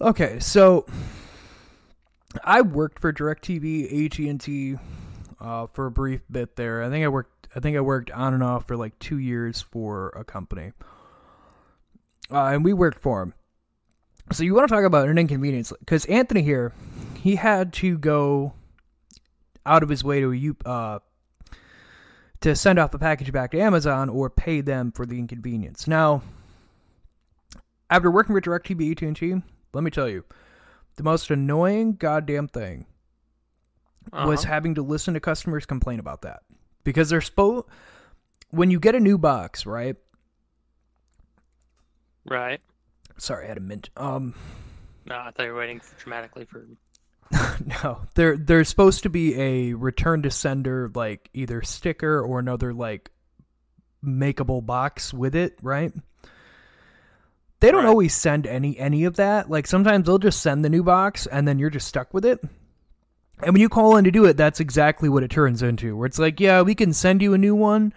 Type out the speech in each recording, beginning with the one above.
Okay, so I worked for DirecTV, AT&T uh, for a brief bit there. I think I worked I think I worked on and off for like 2 years for a company. Uh, and we worked for him. So you want to talk about an inconvenience cuz Anthony here, he had to go out of his way to uh to send off the package back to Amazon or pay them for the inconvenience. Now, after working with DirecTV, AT&T, let me tell you, the most annoying goddamn thing was Uh-huh. having to listen to customers complain about that because they're supposed when you get a new box, right? Right. Sorry, I had a mint. Um, No, I thought you were waiting for, dramatically for. no, there there's supposed to be a return to sender like either sticker or another like makeable box with it, right? They don't Right. always send any any of that. Like sometimes they'll just send the new box and then you're just stuck with it. And when you call in to do it, that's exactly what it turns into. Where it's like, yeah, we can send you a new one,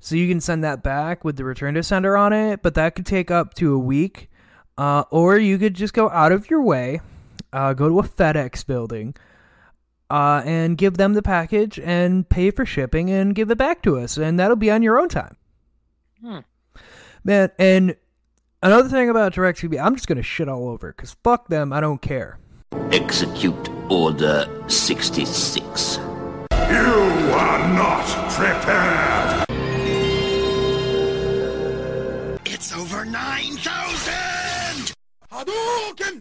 so you can send that back with the return to sender on it, but that could take up to a week. Uh, or you could just go out of your way, uh, go to a FedEx building, uh, and give them the package and pay for shipping and give it back to us, and that'll be on your own time. Hmm. Man, and another thing about DirecTV, I'm just gonna shit all over because fuck them, I don't care. Execute Order 66. You are not prepared! It's over 9,000! Hadouken!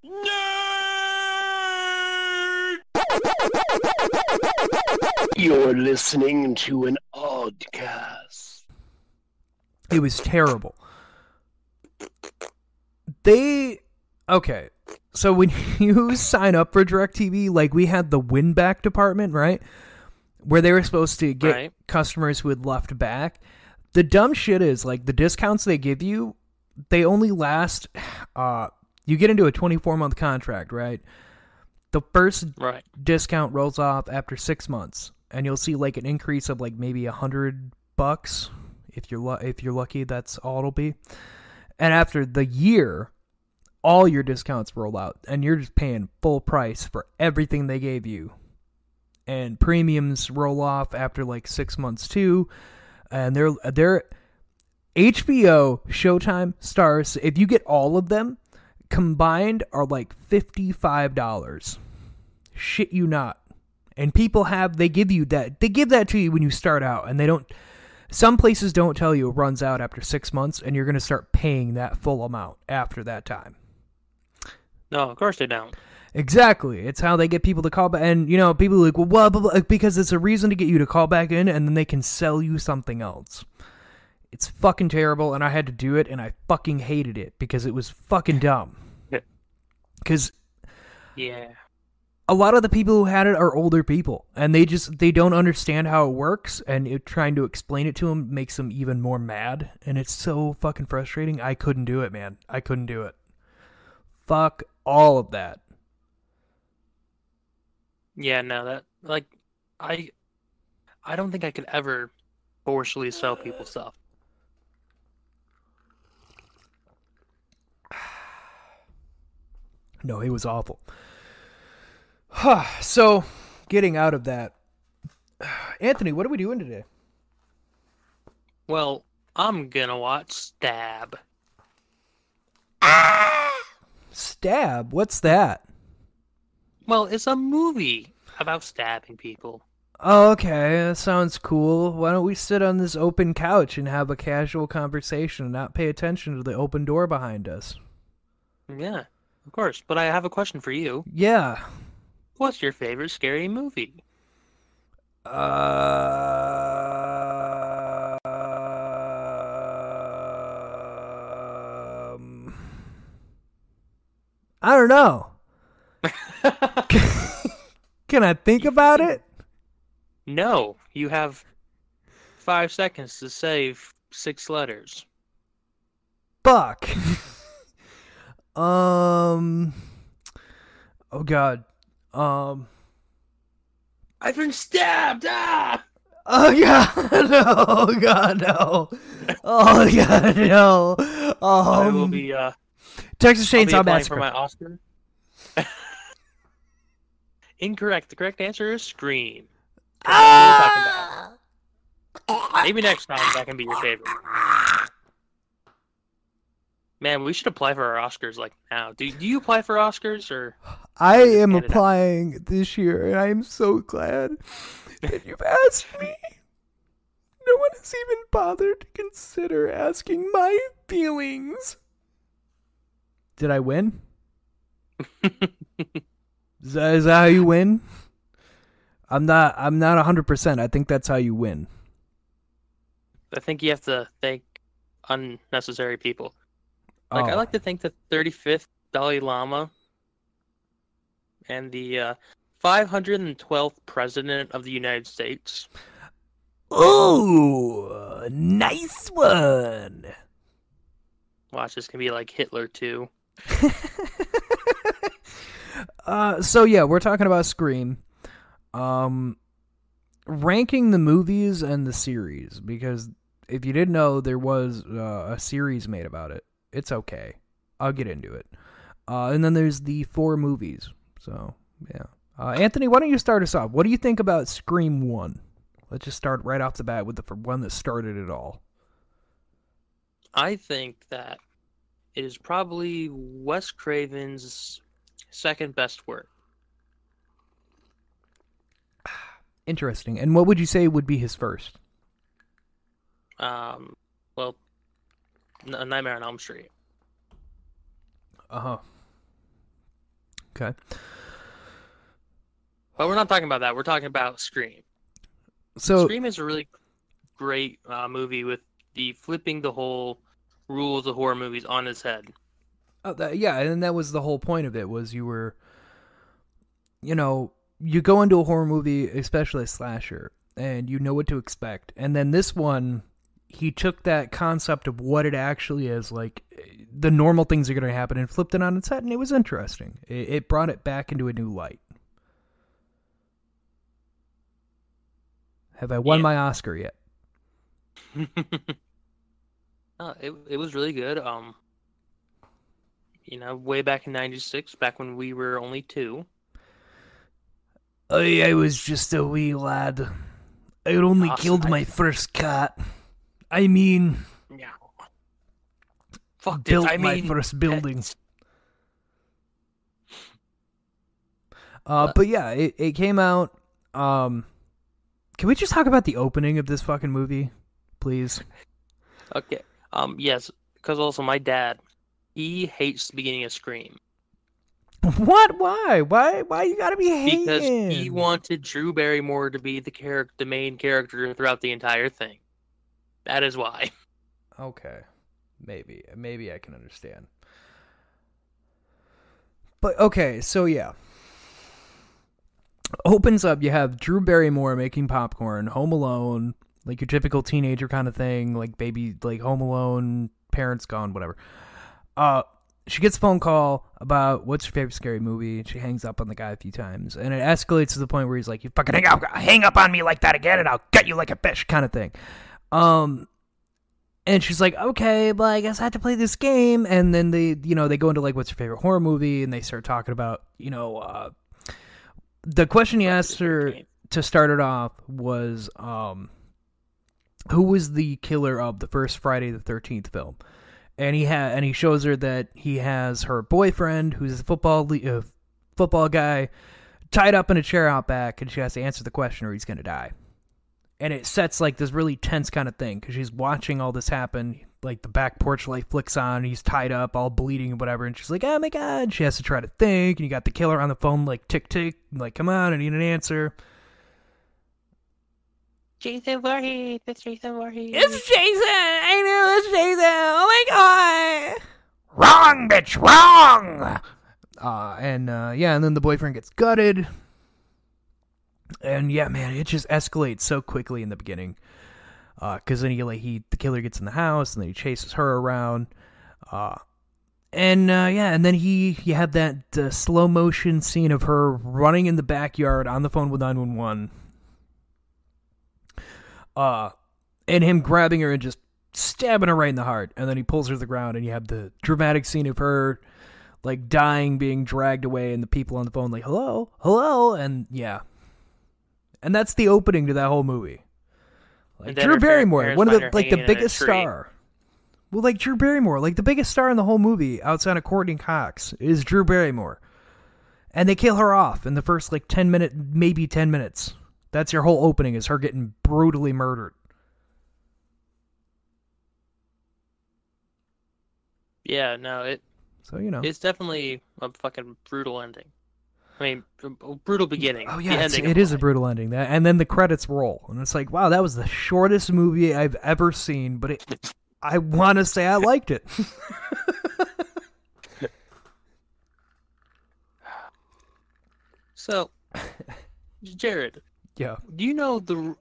You're listening to an oddcast. It was terrible. They okay. So when you sign up for DirecTV, like we had the win back department, right? Where they were supposed to get Right. customers who had left back. The dumb shit is like the discounts they give you, they only last uh you get into a 24 month contract, right? The first Right. discount rolls off after six months, and you'll see like an increase of like maybe a hundred bucks if you're lu- if you're lucky. That's all it'll be. And after the year, all your discounts roll out, and you're just paying full price for everything they gave you. And premiums roll off after like six months too, and they're they're HBO, Showtime, Starz. If you get all of them combined, are like fifty five dollars shit you not and people have they give you that they give that to you when you start out and they don't some places don't tell you it runs out after six months and you're going to start paying that full amount after that time. No, of course they don't. exactly. It's how they get people to call back and you know people are like well blah, blah, blah, because it's a reason to get you to call back in and then they can sell you something else. It's fucking terrible and i had to do it and i fucking hated it because it was fucking dumb. Because Yeah. A lot of the people who had it are older people and they just they don't understand how it works and it, trying to explain it to them makes them even more mad and it's so fucking frustrating. I couldn't do it man. I couldn't do it. Fuck all of that. Yeah, no, that like I I don't think I could ever forcefully sell people stuff. no it was awful so getting out of that anthony what are we doing today Well, I'm gonna watch Stab. stab what's that Well, it's a movie about stabbing people. Oh, okay, that sounds cool. Why don't we sit on this open couch and have a casual conversation and not pay attention to the open door behind us? Yeah, of course. But I have a question for you. Yeah. What's your favorite scary movie? Um, I don't know. Can I think about it? No, you have five seconds to save six letters. Fuck. um. Oh God. Um. I've been stabbed! Ah! Oh God! No! Oh God! No! Oh God! No! I will Um. be uh Texas I'll be Chainsaw for Massacre. my Oscar. Incorrect. The correct answer is Scream. that's what we're talking about. Maybe next time that can be your favorite. Man, we should apply for our Oscars like now. Do, do you apply for Oscars or? I am applying this year, and I am so glad that you've asked me. No one has even bothered to consider asking my feelings. Did I win? is, that, is that how you win? I'm not. I'm not hundred percent. I think that's how you win. I think you have to thank unnecessary people. Like I Oh. like to think the 35th Dalai Lama and the uh, 512th President of the United States. Ooh, nice one. Watch this can be like Hitler too. uh, so yeah, we're talking about Scream. Um, ranking the movies and the series because if you didn't know, there was uh, a series made about it. It's okay. I'll get into it. Uh, and then there's the four movies. So yeah, uh, Anthony, why don't you start us off? What do you think about Scream One? Let's just start right off the bat with the one that started it all. I think that it is probably Wes Craven's second best work. Interesting. And what would you say would be his first? Um, well, A nightmare on Elm Street. Uh huh. Okay. But we're not talking about that. We're talking about Scream. So Scream is a really great uh, movie with the flipping the whole rules of horror movies on its head. Oh, that, yeah, and that was the whole point of it was you were, you know, you go into a horror movie, especially a slasher, and you know what to expect. And then this one, he took that concept of what it actually is, like the normal things are going to happen, and flipped it on its head, and it was interesting. It, it brought it back into a new light. Have I won Yeah. my Oscar yet? Uh, it it was really good. Um, you know, way back in '96, back when we were only two. I, I was just a wee lad. I had only killed my first cat. I mean, Yeah. Fuck built I my mean, first building. pets. Uh, but yeah, it, it came out. Um, can we just talk about the opening of this fucking movie, please? Okay. Um. Yes, because also my dad, he hates the beginning of Scream What? Why? Why? Why you gotta be hating? because he wanted Drew Barrymore to be the character, the main character throughout the entire thing. That is why. Okay, maybe, maybe I can understand. But okay, so yeah. Opens up, you have Drew Barrymore making popcorn, Home Alone, like your typical teenager kind of thing, like baby, like Home Alone, parents gone, whatever. Uh, she gets a phone call about what's your favorite scary movie. She hangs up on the guy a few times, and it escalates to the point where he's like, "You fucking hang up, hang up on me like that again, and I'll gut you like a fish," kind of thing. Um, and she's like, okay, but I guess I have to play this game. And then they, you know, they go into like, what's your favorite horror movie? And they start talking about, you know, uh, the question he asked her to start it off was, um, who was the killer of the first Friday the Thirteenth film? And he had, and he shows her that he has her boyfriend, who's a football le- uh, football guy, tied up in a chair out back, and she has to answer the question or he's gonna die and it sets like this really tense kind of thing because she's watching all this happen. Like the back porch light flicks on, he's tied up, all bleeding and whatever, and she's like, "Oh my god!" She has to try to think, and you got the killer on the phone, like tick tick, like, "Come on, I need an answer." Jason Voorhees. It's Jason Voorhees. It's Jason. I know it's Jason. Oh my god! Wrong, bitch. Wrong. Uh, and uh, yeah, and then the boyfriend gets gutted. And yeah, man, it just escalates so quickly in the beginning. Because then he like he the killer gets in the house and then he chases her around. Uh, and uh, yeah, and then he you had that uh, slow motion scene of her running in the backyard on the phone with nine one one. Uh, and him grabbing her and just stabbing her right in the heart, and then he pulls her to the ground, and you have the dramatic scene of her like dying, being dragged away, and the people on the phone like, "Hello, hello," and yeah, and that's the opening to that whole movie. Like Drew Barrymore, one of the like the hanging in a biggest star. Well, like Drew Barrymore, like the biggest star in the whole movie outside of Courteney Cox is Drew Barrymore, and they kill her off in the first like ten minute, maybe ten minutes. That's your whole opening is her getting brutally murdered. Yeah, no, it So you know, it's definitely a fucking brutal ending. I mean, brutal beginning. Oh yeah, it's, it is a brutal ending. That and then the credits roll, and it's like, wow, that was the shortest movie I've ever seen. But it, I want to say I liked it. So, Jared, yeah. do you know the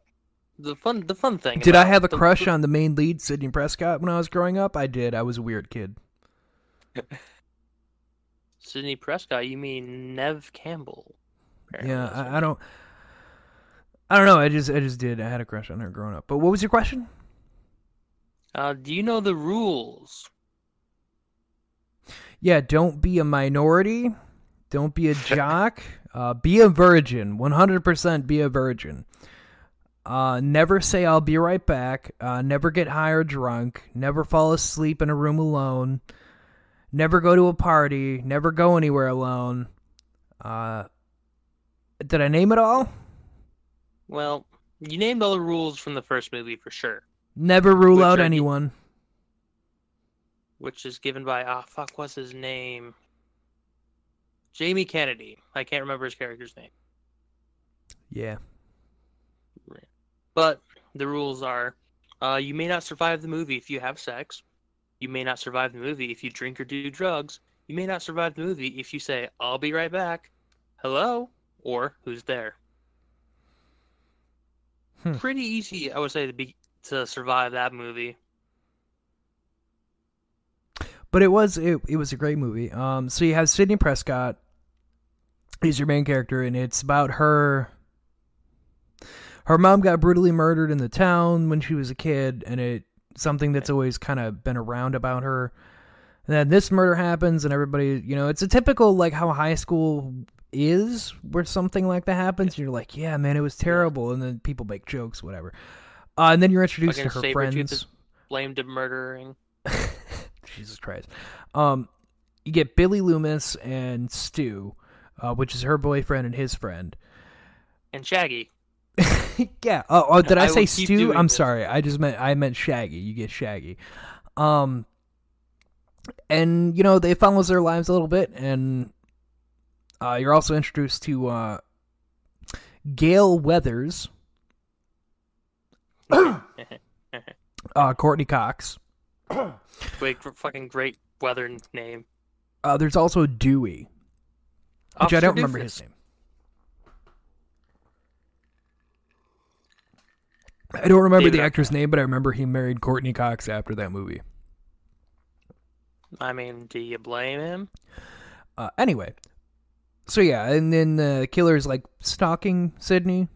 the fun the fun thing? Did I have a the- crush on the main lead, Sidney Prescott, when I was growing up? I did. I was a weird kid. Sidney Prescott? You mean Neve Campbell? Yeah. I, I don't. I don't know. I just, I just did. I had a crush on her growing up. But what was your question? Uh, do you know the rules? Yeah, don't be a minority. Don't be a jock. uh, be a virgin. 100% be a virgin. Uh, never say I'll be right back. Uh, never get high or drunk. Never fall asleep in a room alone. Never go to a party. Never go anywhere alone. Uh, did I name it all? Well, you named all the rules from the first movie for sure, Never rule Which out anyone. which is given by ah fuck what's his name? Jamie Kennedy. I can't remember his character's name. Yeah. But the rules are uh, you may not survive the movie if you have sex. You may not survive the movie if you drink or do drugs. You may not survive the movie if you say, I'll be right back, hello, or who's there. Hmm. Pretty easy, I would say, to, be, to survive that movie. But it was it, it was a great movie. Um, so you have Sidney Prescott. He's your main character, and it's about her. Her mom got brutally murdered in the town when she was a kid, and it something that's always kind of been around about her. And then this murder happens, and everybody, you know, it's a typical like how high school is, where something like that happens. You're like, yeah, man, it was terrible, and then people make jokes, whatever. Uh, and then you're introduced Fucking to her friends. is blamed of murdering. Jesus Christ. Um, you get Billy Loomis and Stu, uh, which is her boyfriend and his friend. And Shaggy. yeah. Oh, oh did I, I say Stu? I'm this. sorry. I just meant I meant Shaggy. You get Shaggy. Um, and you know they follows their lives a little bit, and uh, you're also introduced to uh, Gale Weathers, uh, Courteney Cox. Wait, fucking great weather name. Uh, there's also Dewey, which I don't remember Doofus. his name. I don't remember David the actor's name, but I remember he married Courteney Cox after that movie. I mean, do you blame him? Uh, anyway, so yeah, and then the killer's like stalking Sidney.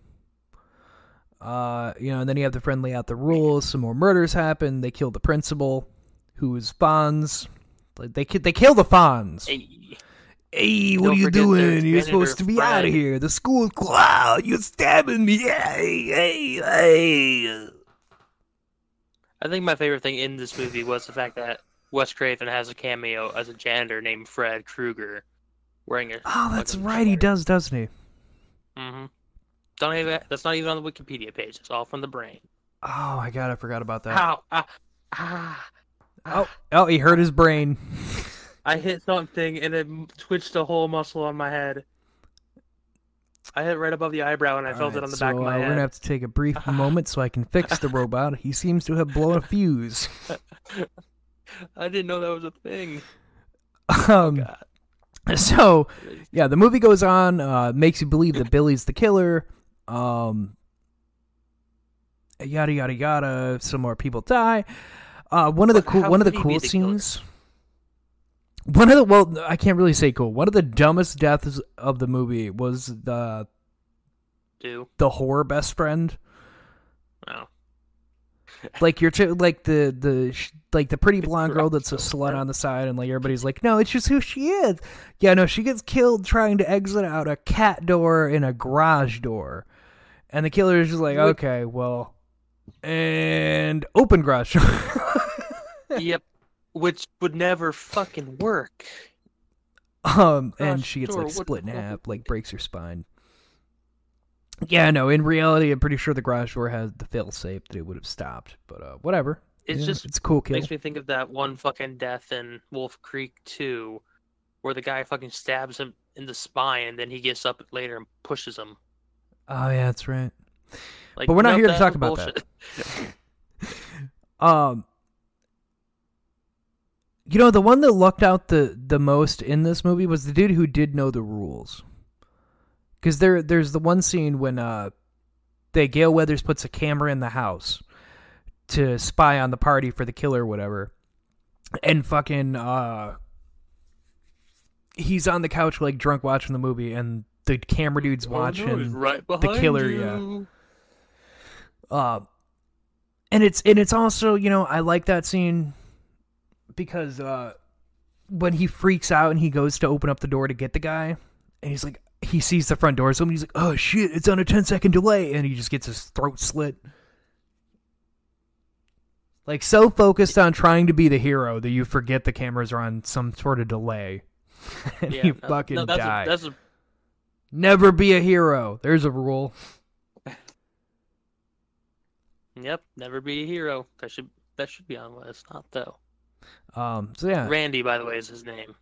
Uh, you know, and then you have the friend lay out the rules. Some more murders happen. They kill the principal, who is Fonz. Like they they kill the Fonz. Hey, Hey, what Don't are you doing? You're supposed to be out of here. The school's cloud. You're stabbing me. Hey, hey, hey. I think my favorite thing in this movie was the fact that Wes Craven has a cameo as a janitor named Fred Krueger, wearing a. Oh, that's right. He does, doesn't he? Mm-hmm. Don't even. That's not even on the Wikipedia page. It's all from the brain. Oh my god, I forgot about that. Ow! Ah! Ah! Oh, oh, he hurt his brain. I hit something and it twitched a whole muscle on my head. I hit right above the eyebrow and I felt it on the so, back of my uh, head. We're gonna have to take a brief moment so I can fix the robot. He seems to have blown a fuse. I didn't know that was a thing. Um, God. so yeah, the movie goes on, uh, makes you believe that Billy's the killer. Um, yada yada yada. Some more people die. Uh, one of the cool, one of the could he be cool the killer? One of the well, I can't really say cool. One of the dumbest deaths of the movie was the Do the horror best friend. oh like you're t- like the the sh- like the pretty blonde girl that's a slut on the side, and like everybody's like, no, it's just who she is. Yeah, no, she gets killed trying to exit out a cat door in a garage door, and the killer is just like, okay, well, and open garage door. yep. Which would never fucking work. um, and she gets like split in half, like breaks her spine. Yeah, no. In reality, I'm pretty sure the garage door has the fail safe that it would have stopped, but uh, whatever. It's Yeah, just it's cool kill. makes me think of that one fucking death in Wolf Creek 2 where the guy fucking stabs him in the spine and then he gets up later and pushes him. Oh yeah, that's right. Like, But we're not here to talk about that. Um, you know, the one that lucked out the the most in this movie was the dude who did know the rules. Because there, there's the one scene when uh, they Gale Weathers puts a camera in the house to spy on the party for the killer, or whatever, and fucking uh, he's on the couch like drunk watching the movie, and the camera dude's Oh, no, watching right the killer, yeah. Uh, and it's and it's also you know I like that scene because uh, when he freaks out and he goes to open up the door to get the guy, and he's like he sees the front door, so he's like, oh shit, it's on a 10 second delay, and he just gets his throat slit. Like so focused on trying to be the hero that you forget the cameras are on some sort of delay, and Yeah, you no- fucking no, that's die. A, that's a, Never be a hero. There's a rule. yep, never be a hero. That should that should be on what it's not though. Um. So yeah. Randy, by the way, is his name.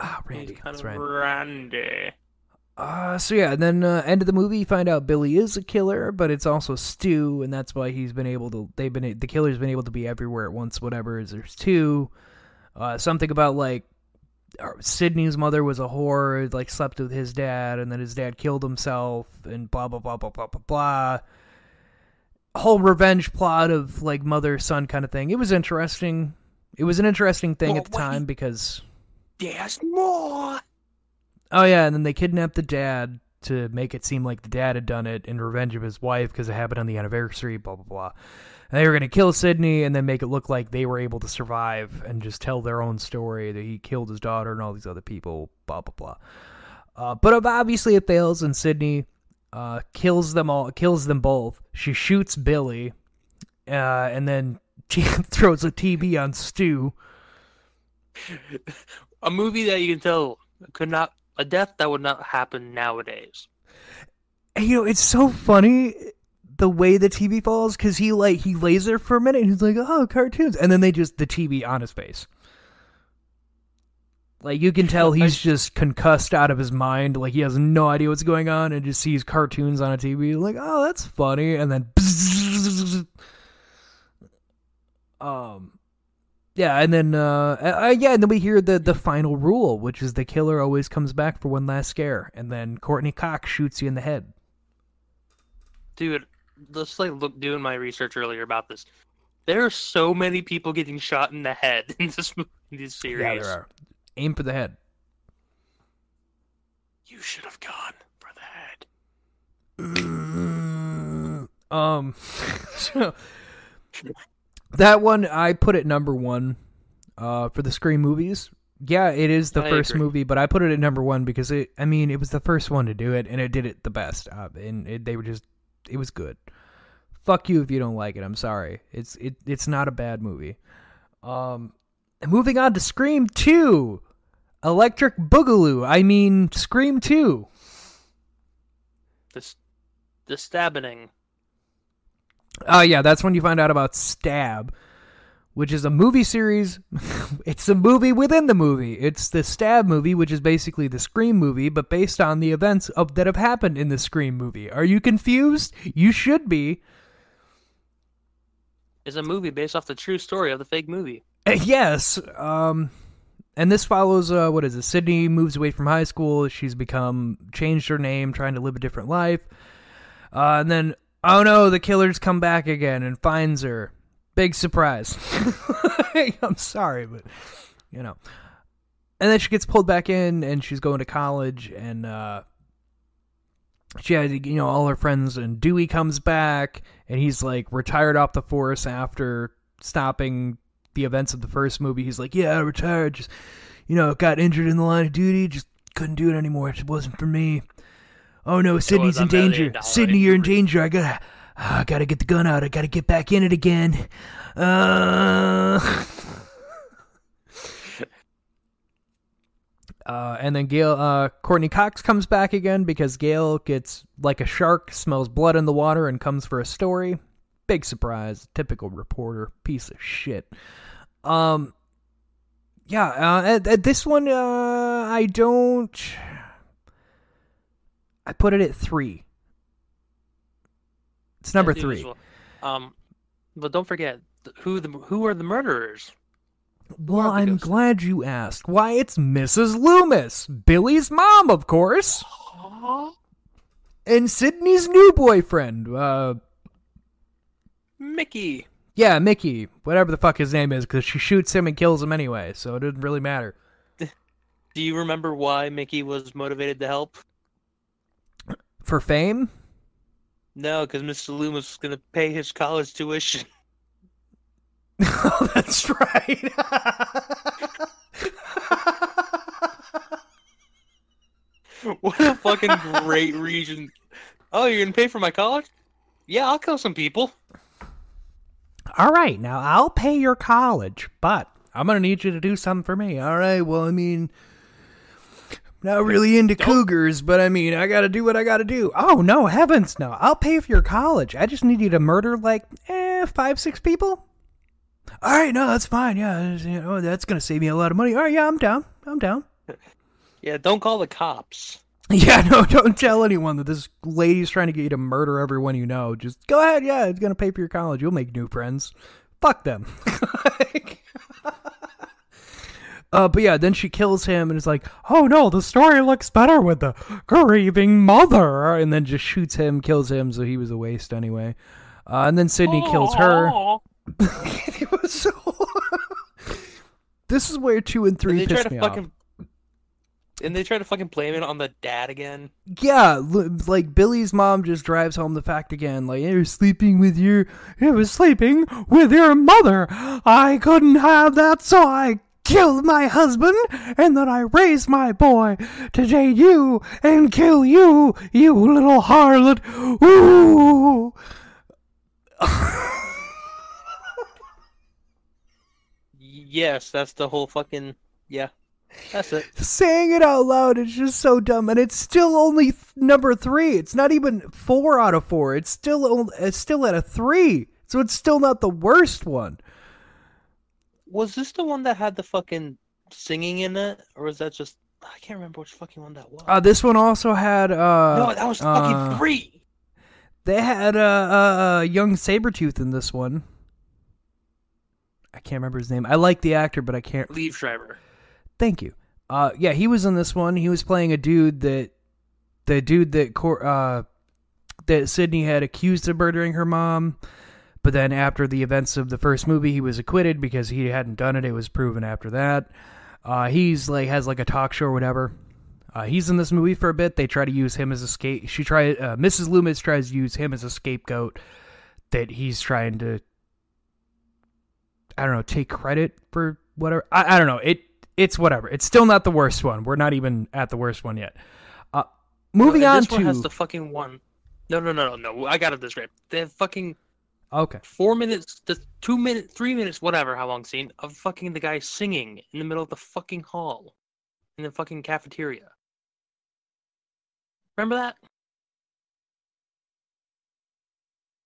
ah, He's Randy. kind That's of right. Randy. Uh, so yeah, and then uh, end of the movie, you find out Billy is a killer, but it's also Stu, and that's why he's been able to. They've been the killer's been able to be everywhere at once. Whatever is there's two. Uh, something about like uh, Sidney's mother was a whore, like slept with his dad, and then his dad killed himself, and blah blah blah blah blah blah blah. Whole revenge plot of like mother son kind of thing. It was interesting. It was an interesting thing Well, at the time because There's more. Oh yeah, and then they kidnapped the dad to make it seem like the dad had done it in revenge of his wife because it happened on the anniversary. Blah blah blah. And they were gonna kill Sidney and then make it look like they were able to survive and just tell their own story that he killed his daughter and all these other people. Blah blah blah. Uh, but obviously it fails, and Sidney uh, kills them all. Kills them both. She shoots Billy, uh, and then throws a TB on Stu. A movie that you can tell could not a death that would not happen nowadays. And, you know, it's so funny the way the TV falls because he like he lays there for a minute and he's like, "Oh, cartoons," and then they just the TV on his face. Like you can tell he's just concussed out of his mind. Like he has no idea what's going on and just sees cartoons on a TV. Like, oh, that's funny, and then, um, yeah, and then uh, uh, yeah, and then we hear the the final rule, which is the killer always comes back for one last scare, and then Courteney Cox shoots you in the head. Dude, let's like look doing my research earlier about this. There are so many people getting shot in the head in this movie, in this series. Yeah, there are. Aim for the head. You should have gone for the head. Um, so that one I put it number one. Uh, for the Scream movies. Yeah, it is the I first agree. movie, but I put it at number one because it. I mean, it was the first one to do it, and it did it the best. Uh, and it, they were just, it was good. Fuck you if you don't like it. I'm sorry. It's it. It's not a bad movie. Um, and moving on to Scream Two, Electric Boogaloo. I mean, Scream Two. This, the stabbing. Oh yeah, that's when you find out about Stab, which is a movie series. it's a movie within the movie. It's the Stab movie, which is basically the Scream movie, but based on the events of that have happened in the Scream movie. Are you confused? You should be. is a movie based off the true story of the fake movie. Uh, Yes. Um, and this follows uh, what is it? Sidney moves away from high school. She's become changed her name, trying to live a different life. Uh, and then, oh no, the killer's come back again and finds her. Big surprise. I'm sorry, but you know. And then she gets pulled back in, and she's going to college, and uh, she had you know all her friends and Dewey comes back and he's like retired off the force after stopping the events of the first movie. He's like, yeah, I retired. Just you know, got injured in the line of duty. Just couldn't do it anymore. It wasn't for me. Oh no, Sidney's in danger. Sidney, you're in danger. I gotta, I gotta get the gun out. I gotta get back in it again. Uh. Uh, and then Gail, uh, Courteney Cox comes back again because Gail gets like a shark, smells blood in the water, and comes for a story. Big surprise, typical reporter, piece of shit. Um, yeah, uh, at, at this one, uh, I don't. I put it at three. It's number as three. Um, but don't forget th- who the who are the murderers. Well, I'm glad you asked. Why, it's Mrs. Loomis, Billy's mom, of course, and Sidney's new boyfriend. Uh, Mickey. yeah, Mickey, whatever the fuck his name is, because she shoots him and kills him anyway, so it doesn't really matter. Do you remember why Mickey was motivated to help? For fame? No, because Mr. Loomis was gonna pay his college tuition. oh, that's right. what a fucking great reason. Oh, you're gonna pay for my college? Yeah, I'll kill some people. All right, now I'll pay your college, but I'm gonna need you to do something for me. All right, well, I mean, not really into cougars, but I mean, I gotta do what I gotta do. Oh no, heavens, no! I'll pay for your college. I just need you to murder like eh, five, six people. All right, no, that's fine. Yeah, you know, that's gonna save me a lot of money. All right, yeah, I'm down. I'm down. Yeah, don't call the cops. Yeah, no, don't tell anyone that this lady's trying to get you to murder everyone you know. Just go ahead. Yeah, it's gonna pay for your college. You'll make new friends. Fuck them. Like- uh, but yeah, then she kills him and is like, "Oh no, the story looks better with the grieving mother," and then just shoots him, kills him, so he was a waste anyway. Uh, and then Sidney kills her. It was so. this is where two and And three they try pissed to me off. And they try to fucking blame it on the dad again. Yeah, like Billy's mom just drives home the fact again, like you're sleeping with your, you was sleeping with your mother. I couldn't have that, so I killed my husband, and then I raised my boy to date you and kill you, you little harlot. Ooh. Yes, that's the whole fucking. Yeah, that's it. Saying it out loud is just so dumb, and it's still only th- number three. It's not even four out of four. It's still on- it's still at a three, so it's still not the worst one. Was this the one that had the fucking singing in it, or was that just? I can't remember which fucking one that was. Uh, this one also had uh no, that was fucking uh, three. They had uh, uh, uh young Sabretooth in this one. I can't remember his name. I like the actor, but I can't. Liev Schreiber. Thank you. Uh, yeah, he was in this one. He was playing a dude that the dude that Cor- uh that Sidney had accused of murdering her mom. But then after the events of the first movie, he was acquitted because he hadn't done it. It was proven after that. Uh, he's like has like a talk show or whatever. Uh, he's in this movie for a bit. They try to use him as a scape. She try uh, Mrs. Loomis tries to use him as a scapegoat. That he's trying to, I don't know, take credit for whatever. I, I don't know. It it's whatever. It's still not the worst one. We're not even at the worst one yet. Uh, moving And on this to one has the fucking one. No, no, no, no, no. I got it this right. They have fucking okay. four minutes, the two minutes, three minutes, whatever, how long scene of fucking the guy singing in the middle of the fucking hall, in the fucking cafeteria. Remember that?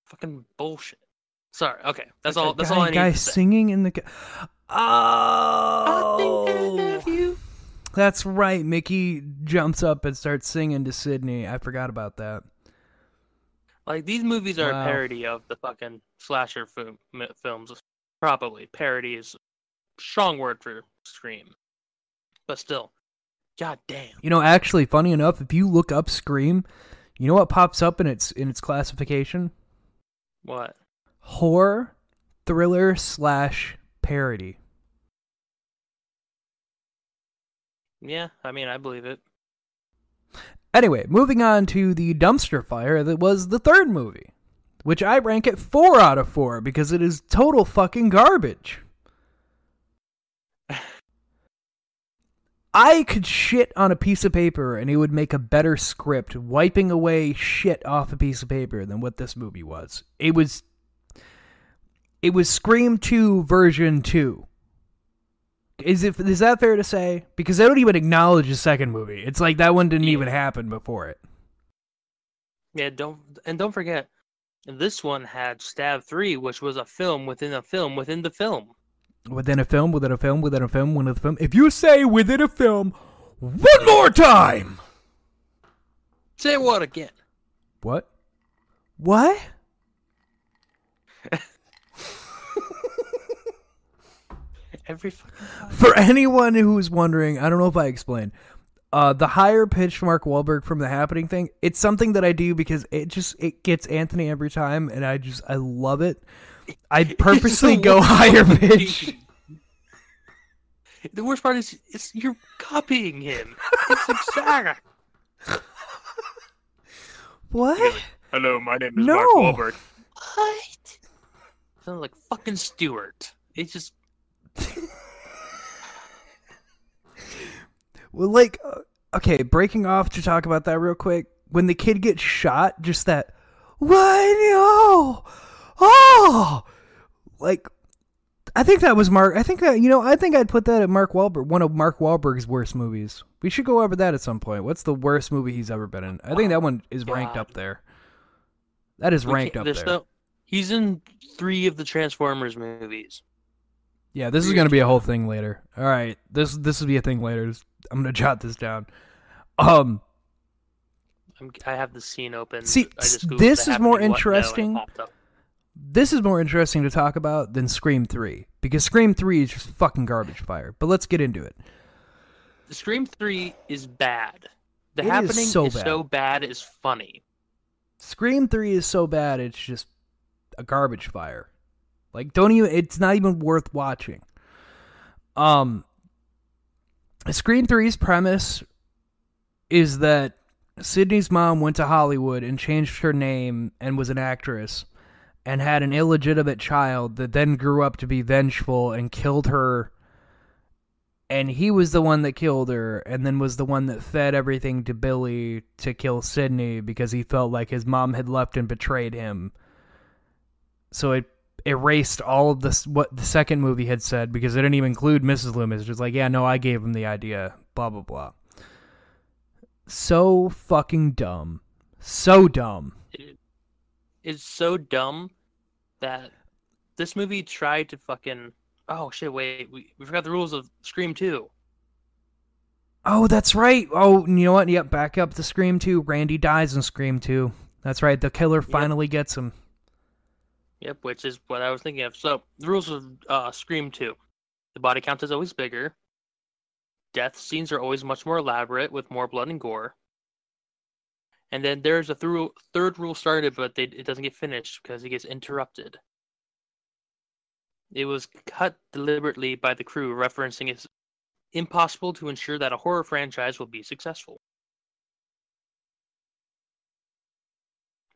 Fucking bullshit. Sorry. Okay, that's all. That's guy, all I need guy to singing in the. ca- Oh, I think I love you. Oh! that's right. Mickey jumps up and starts singing to Sidney. I forgot about that. Like these movies are Wow. a parody of the fucking slasher film, films. Probably parody is a strong word for Scream, but still, god damn. You know, actually, funny enough, if you look up Scream, you know what pops up in its in its classification? What? Horror, thriller slash parody. Yeah, I mean, I believe it. Anyway, moving on to the dumpster fire that was the third movie, which I rank at 4 out of 4 because it is total fucking garbage. I could shit on a piece of paper and it would make a better script wiping away shit off a piece of paper than what this movie was. It was it was Scream 2 version 2. Is it is that fair to say? Because they don't even acknowledge the second movie. It's like that one didn't Yeah. even happen before it. Yeah, don't and don't forget, this one had Stab Three, which was a film within a film within the film. Within a film, within a film, within a film, within a film. If you say within a film one more time. Say what again? What? What? Every fucking time. For anyone who's wondering, I don't know if I explained. Uh, the higher pitch Mark Wahlberg from the happening thing, it's something that I do because it just it gets Anthony every time, and I just I love it. I purposely go higher pitch. The worst part is, is you're copying him. It's exact. What? Hello, my name is No. Mark Wahlberg. What? Sounds like fucking Stewart. It's just Well, like, uh, okay, breaking off to talk about that real quick. When the kid gets shot, just that, what? No! Oh! Like, I think that was Mark. I think that, you know, I think I'd put that at Mark Wahlberg, one of Mark Wahlberg's worst movies. We should go over that at some point. What's the worst movie he's ever been in? I think that one is ranked God. up there. That is ranked up there. no- he's in three of the Transformers movies. Yeah, this is gonna be a whole thing later. All right, this this will be a thing later. I'm gonna jot this down. Um, I'm, I have the scene open. See, I just this is more happening what now, and it interesting. this is more interesting to talk about than Scream 3 because Scream 3 is just fucking garbage fire. But let's get into it. Scream Three is bad. The It is happening so is bad. so bad it's funny. Scream 3 is so bad it's just a garbage fire. Like don't even it's not even worth watching. Um Scream 3's premise is that Sidney's mom went to Hollywood and changed her name and was an actress and had an illegitimate child that then grew up to be vengeful and killed her and he was the one that killed her and then was the one that fed everything to Billy to kill Sidney because he felt like his mom had left and betrayed him. So it erased all of this what the second movie had said because it didn't even include Mrs. Loomis. Just like, yeah, no, I gave him the idea. Blah blah blah. So fucking dumb. So dumb. It, it's so dumb that this movie tried to fucking. Oh shit! Wait, we, we forgot the rules of Scream Two. Oh, that's right. Oh, you know what? Yep, back up the Scream 2. Randy dies in Scream 2. That's right. The killer finally gets him. Yep, which is what I was thinking of. So the rules of uh, Scream Two: the body count is always bigger. Death scenes are always much more elaborate with more blood and gore. And then there's a through, third rule started, but they, it doesn't get finished because it gets interrupted. It was cut deliberately by the crew, referencing it's impossible to ensure that a horror franchise will be successful.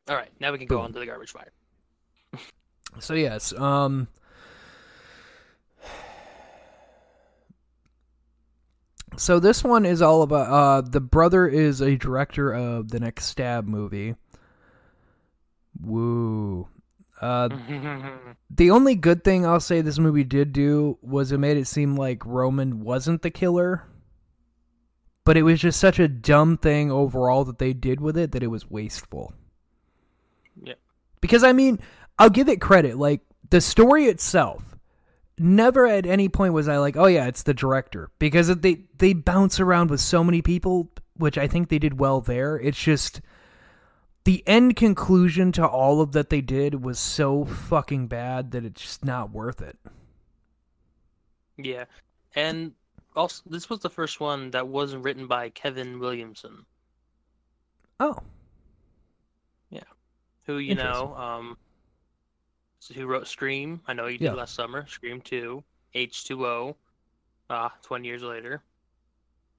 All right, now we can go on to the garbage fire. So yes, um So this one is all about uh the brother is a director of the next Stab movie. Woo. Uh the only good thing I'll say this movie did do was it made it seem like Roman wasn't the killer. But it was just such a dumb thing overall that they did with it that it was wasteful. yeah. Because I mean, I'll give it credit. Like the story itself, never at any point was I like, oh yeah, it's the director because they they bounce around with so many people, which I think they did well there. It's just the end conclusion to all of that they did was so fucking bad that it's just not worth it. Yeah, and also this was the first one that wasn't written by Kevin Williamson, Oh, Yeah. who you know, um, who wrote Scream. I know you did Yeah. last summer. Scream Two, H two O, ah, twenty years later.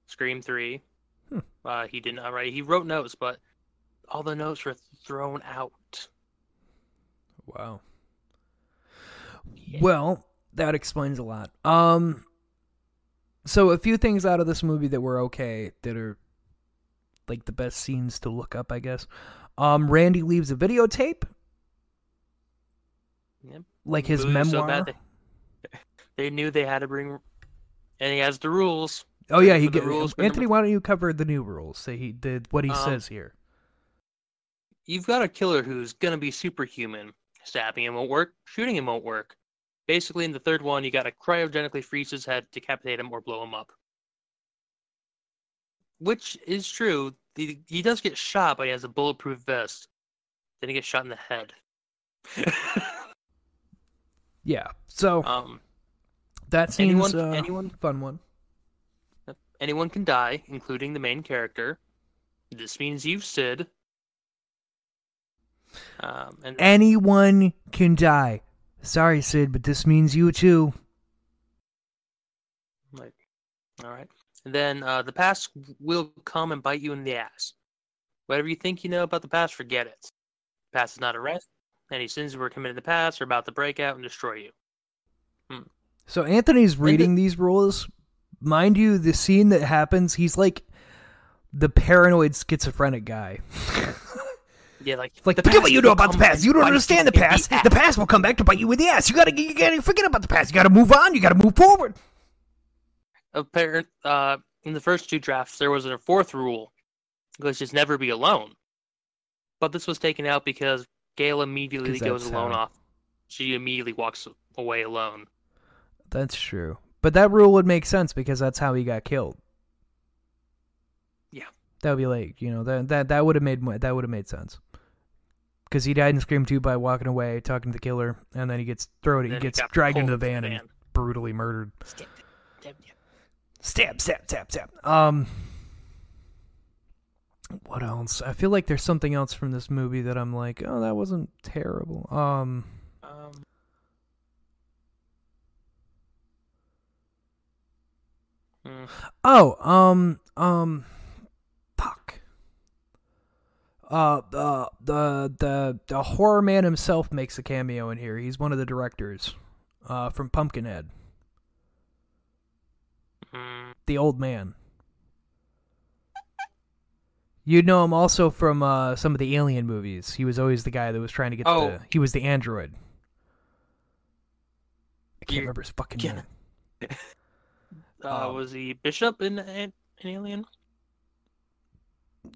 Scream Three. Hmm. Uh, he did not write. He wrote notes, but all the notes were thrown out. Wow. Well, that explains a lot. Um so a few things out of this movie that were okay that are like the best scenes to look up, I guess. Um Randy leaves a videotape Yep. like his was so memoir. bad they, they knew they had to bring, and he has the rules. oh yeah, he get, rules Anthony, number- why don't you cover the new rules? Say he did what he Um, says here. You've got a killer who's gonna be superhuman. Stabbing him won't work. Shooting him won't work. Basically, in the third one, you gotta cryogenically freeze his head, decapitate him, or blow him up. Which is true. The, he does get shot, but he has a bulletproof vest. Then he gets shot in the head. Yeah. So um, that seems anyone- uh, anyone- fun one. anyone can die, including the main character. This means you, Sid. Um, and Anyone can die. Sorry, Sid, but this means you too. Like, all right. And then uh, the past will come and bite you in the ass. Whatever you think you know about the past, forget it. The past is not a rest. Any sins were committed in the past are about to break out and destroy you. So Anthony's the- reading these rules. Mind you, the scene that happens, he's like the paranoid schizophrenic guy. Yeah, like Like, forget what you know about the past. You don't understand the past. ass. The past will come back to bite you in the ass. You gotta, you gotta forget about the past. You gotta move on. You gotta move forward. Apparent, uh, in the first two drafts, there was a fourth rule, which is never be alone. But this was taken out because Gale immediately goes alone how- off. She immediately walks away alone. That's true. But that rule would make sense because that's how he got killed. Yeah. That would be like, you know, that that that would have made that would have made sense. Because he died in Scream 2 by walking away, talking to the killer, and then he gets thrown, he Then he gets dragged into the van, the and brutally murdered. Stab. Stab, stab, stab, stab. Um, what else? I feel like there's something else from this movie that I'm like, oh, that wasn't terrible. Um, Um, hmm. oh, um, um, fuck. Uh, the the the the horror man himself makes a cameo in here. He's one of the directors, uh, from Pumpkinhead. Hmm. the old man. You know him also from uh, some of the Alien movies. He was always the guy that was trying to get Oh. the. He was the android. I can't remember his fucking yeah. name. Uh, Um, was he Bishop in, in, in Alien?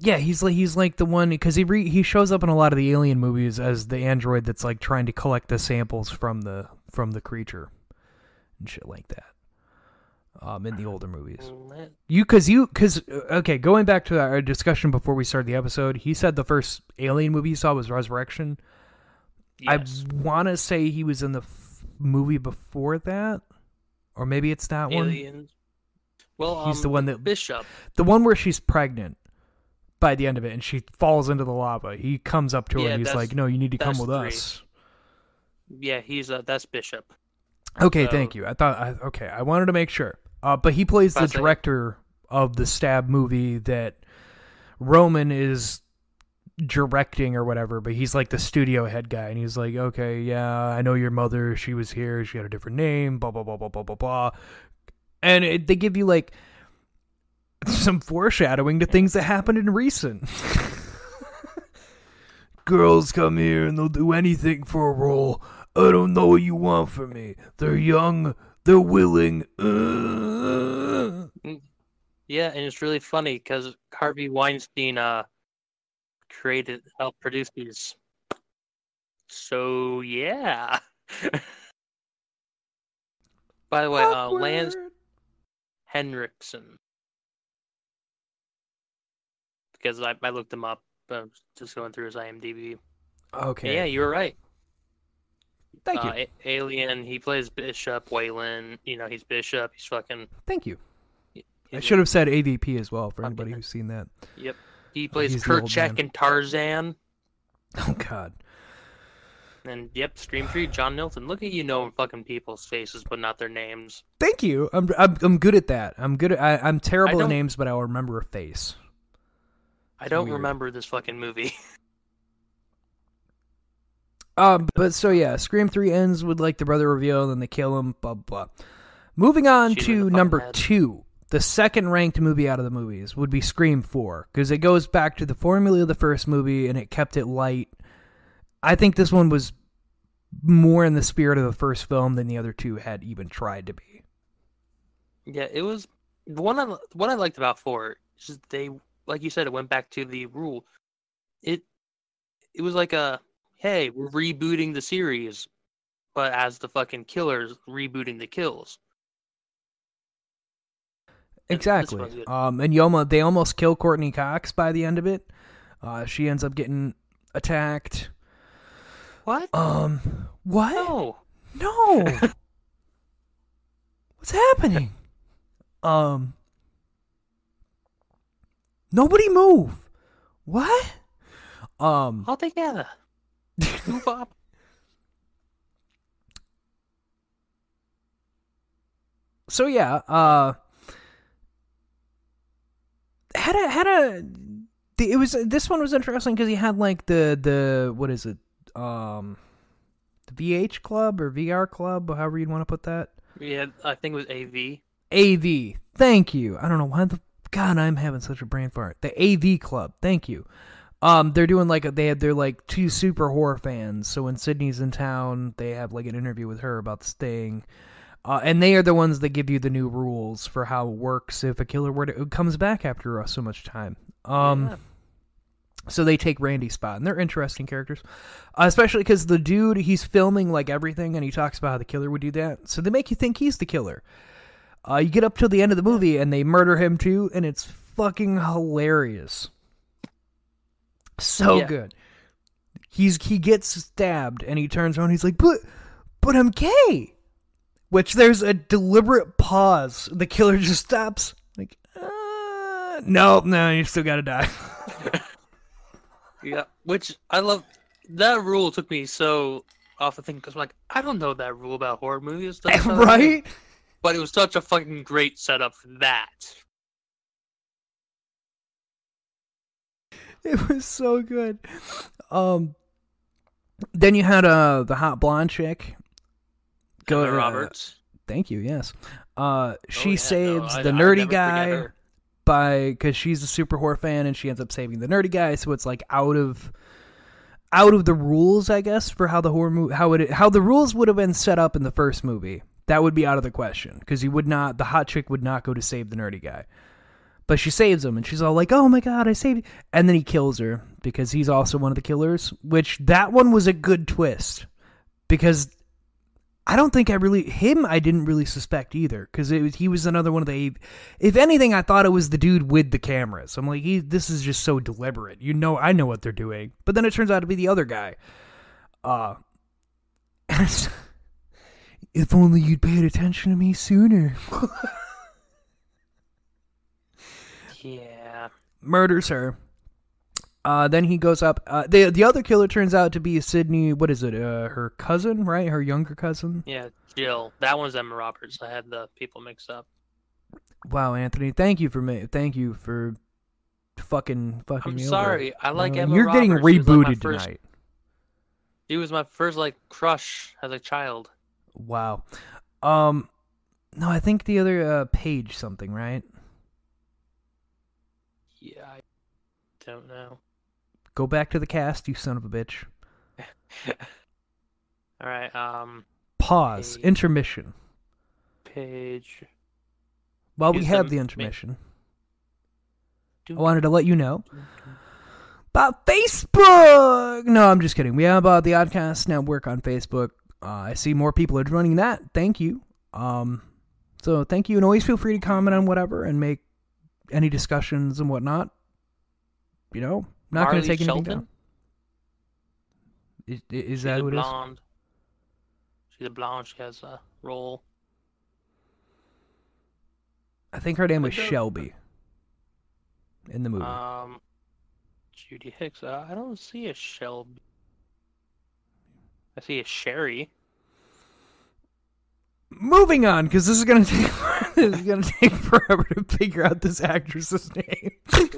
Yeah, he's like he's like the one because he re, he shows up in a lot of the Alien movies as the android that's like trying to collect the samples from the from the creature and shit like that. Um, in the older movies. You, cause you, cause okay, going back to our discussion before we started the episode, he said the first Alien movie he saw was Resurrection. Yes. I want to say he was in the f- movie before that, or maybe it's that one. Well, He's um, the one that Bishop. the one where she's pregnant by the end of it, and she falls into the lava. He comes up to her Yeah, and he's like, "No, you need to come with three. us." Yeah, he's uh, that's Bishop. Okay, So- thank you. I thought, I, okay, I wanted to make sure. Uh, but he plays the director of the stab movie that Roman is directing or whatever, but he's like the studio head guy, and he's like, okay, yeah, I know your mother. She was here. She had a different name. Blah blah blah blah blah blah blah. And it, they give you like some foreshadowing to things that happened in recent. Girls come here and they'll do anything for a role. I don't know what you want from me. They're young. They're willing. Uh. Yeah, and it's really funny because Harvey Weinstein uh created, helped produce these. So yeah. By the way, uh, Lance. Henriksen. Because I, I looked him up, uh, just going through his IMDb. Okay. Yeah, you were right. Thank you. Uh, Alien, he plays Bishop. Wayland, you know, he's Bishop. He's fucking. Thank you. I should have said AVP as well for anybody who's seen that. Yep. He plays he's the Kerchak and Tarzan. Oh God. And yep, Scream 3, John Milton. Look at you knowing fucking people's faces, but not their names. Thank you. I'm I'm, I'm good at that. I'm good at. I, I'm terrible at names, but I'll remember a face. I don't weird. remember this fucking movie. Um, but so yeah, Scream Three ends with like the brother reveal, and then they kill him. Blah blah. Moving on to number head. two, the second ranked movie out of the movies would be Scream Four because it goes back to the formula of the first movie and it kept it light. I think this one was more in the spirit of the first film than the other two had even tried to be. Yeah, it was the one I what I liked about four is just they like you said it went back to the rule. It it was like a hey we're rebooting the series, but as the fucking killers rebooting the kills. Exactly. Um, and Yoma, they almost kill Courteney Cox by the end of it. Uh, she ends up getting attacked. What? Um, what? no. No. What's happening? Um. Nobody move. What? Um. All together. Up. So yeah. Uh. Had a had a. It was this one was interesting because he had like the the what is it um, the VH club or VR club, however you'd want to put that. Yeah, I think it was AV. AV. Thank you. I don't know why the God I'm having such a brain fart. The AV Club. Thank you. Um, they're doing like a, they had they're like two super horror fans. So when Sidney's in town, they have like an interview with her about this thing. Uh, and they are the ones that give you the new rules for how it works if a killer were to comes back after uh, so much time. Um, Yeah. so they take Randy's spot, and they're interesting characters, uh, especially because the dude he's filming like everything, and he talks about how the killer would do that. So they make you think he's the killer. Uh, you get up till the end of the movie, and they murder him too, and it's fucking hilarious. So Yeah. good. He's he gets stabbed, and he turns around. He's like, "But, but I'm gay." Which there's a deliberate pause. The killer just stops. Like, uh, no, no, you still gotta die. Yeah, which I love. That rule took me so off the thing because I'm like, I don't know that rule about horror movies. Right? But it was such a fucking great setup for that. It was so good. Um, then you had uh the hot blonde chick. Go uh, Roberts. Thank you. Yes. Uh, she Oh, yeah, no, saves I- the nerdy guy by because she's a super horror fan, and she ends up saving the nerdy guy. So it's like out of out of the rules, I guess, for how the horror movie how it how the rules would have been set up in the first movie. That would be out of the question because you would not the hot chick would not go to save the nerdy guy. But she saves him, and she's all like, "Oh my god, I saved!" you." And then he kills her because he's also one of the killers. Which that one was a good twist because I don't think I really him. I didn't really suspect either because was he was another one of the. If anything, I thought it was the dude with the cameras. I'm like, he, this is just so deliberate. You know, I know what they're doing. But then it turns out to be the other guy. Uh, if only you'd paid attention to me sooner. Yeah. murders her. Uh, then he goes up. Uh, the the other killer turns out to be Sidney. What is it? Uh, her cousin, right? Her younger cousin. Yeah, Jill. That one's Emma Roberts. I had the people mixed up. Wow, Anthony, thank you for me. Thank you for fucking fucking. I'm me over. sorry. I like Emma You're getting Roberts. She was, like, rebooted first- tonight. She was my first like crush as a child. Wow. Um, no, I think the other uh, page something, right? Yeah, I don't know. Go back to the cast, you son of a bitch. All right. Um, Pause. Page. Intermission. page. While we have them- the intermission, Doo- I wanted to let you know about Facebook. No, I'm just kidding. We have uh, the Oddcast Network on Facebook. Uh, I see more people are joining that. Thank you. Um, so thank you, and always feel free to comment on whatever and make any discussions and whatnot. You know, not going to take anything Shelton? down. Is, is She's that a who it is? She's a blonde. She has a role. I think her name was Shelby in the movie. Um, Judy Hicks. Uh, I don't see a Shelby. I see a Sherry. Moving on, because this is gonna take this is gonna take forever to figure out this actress's name.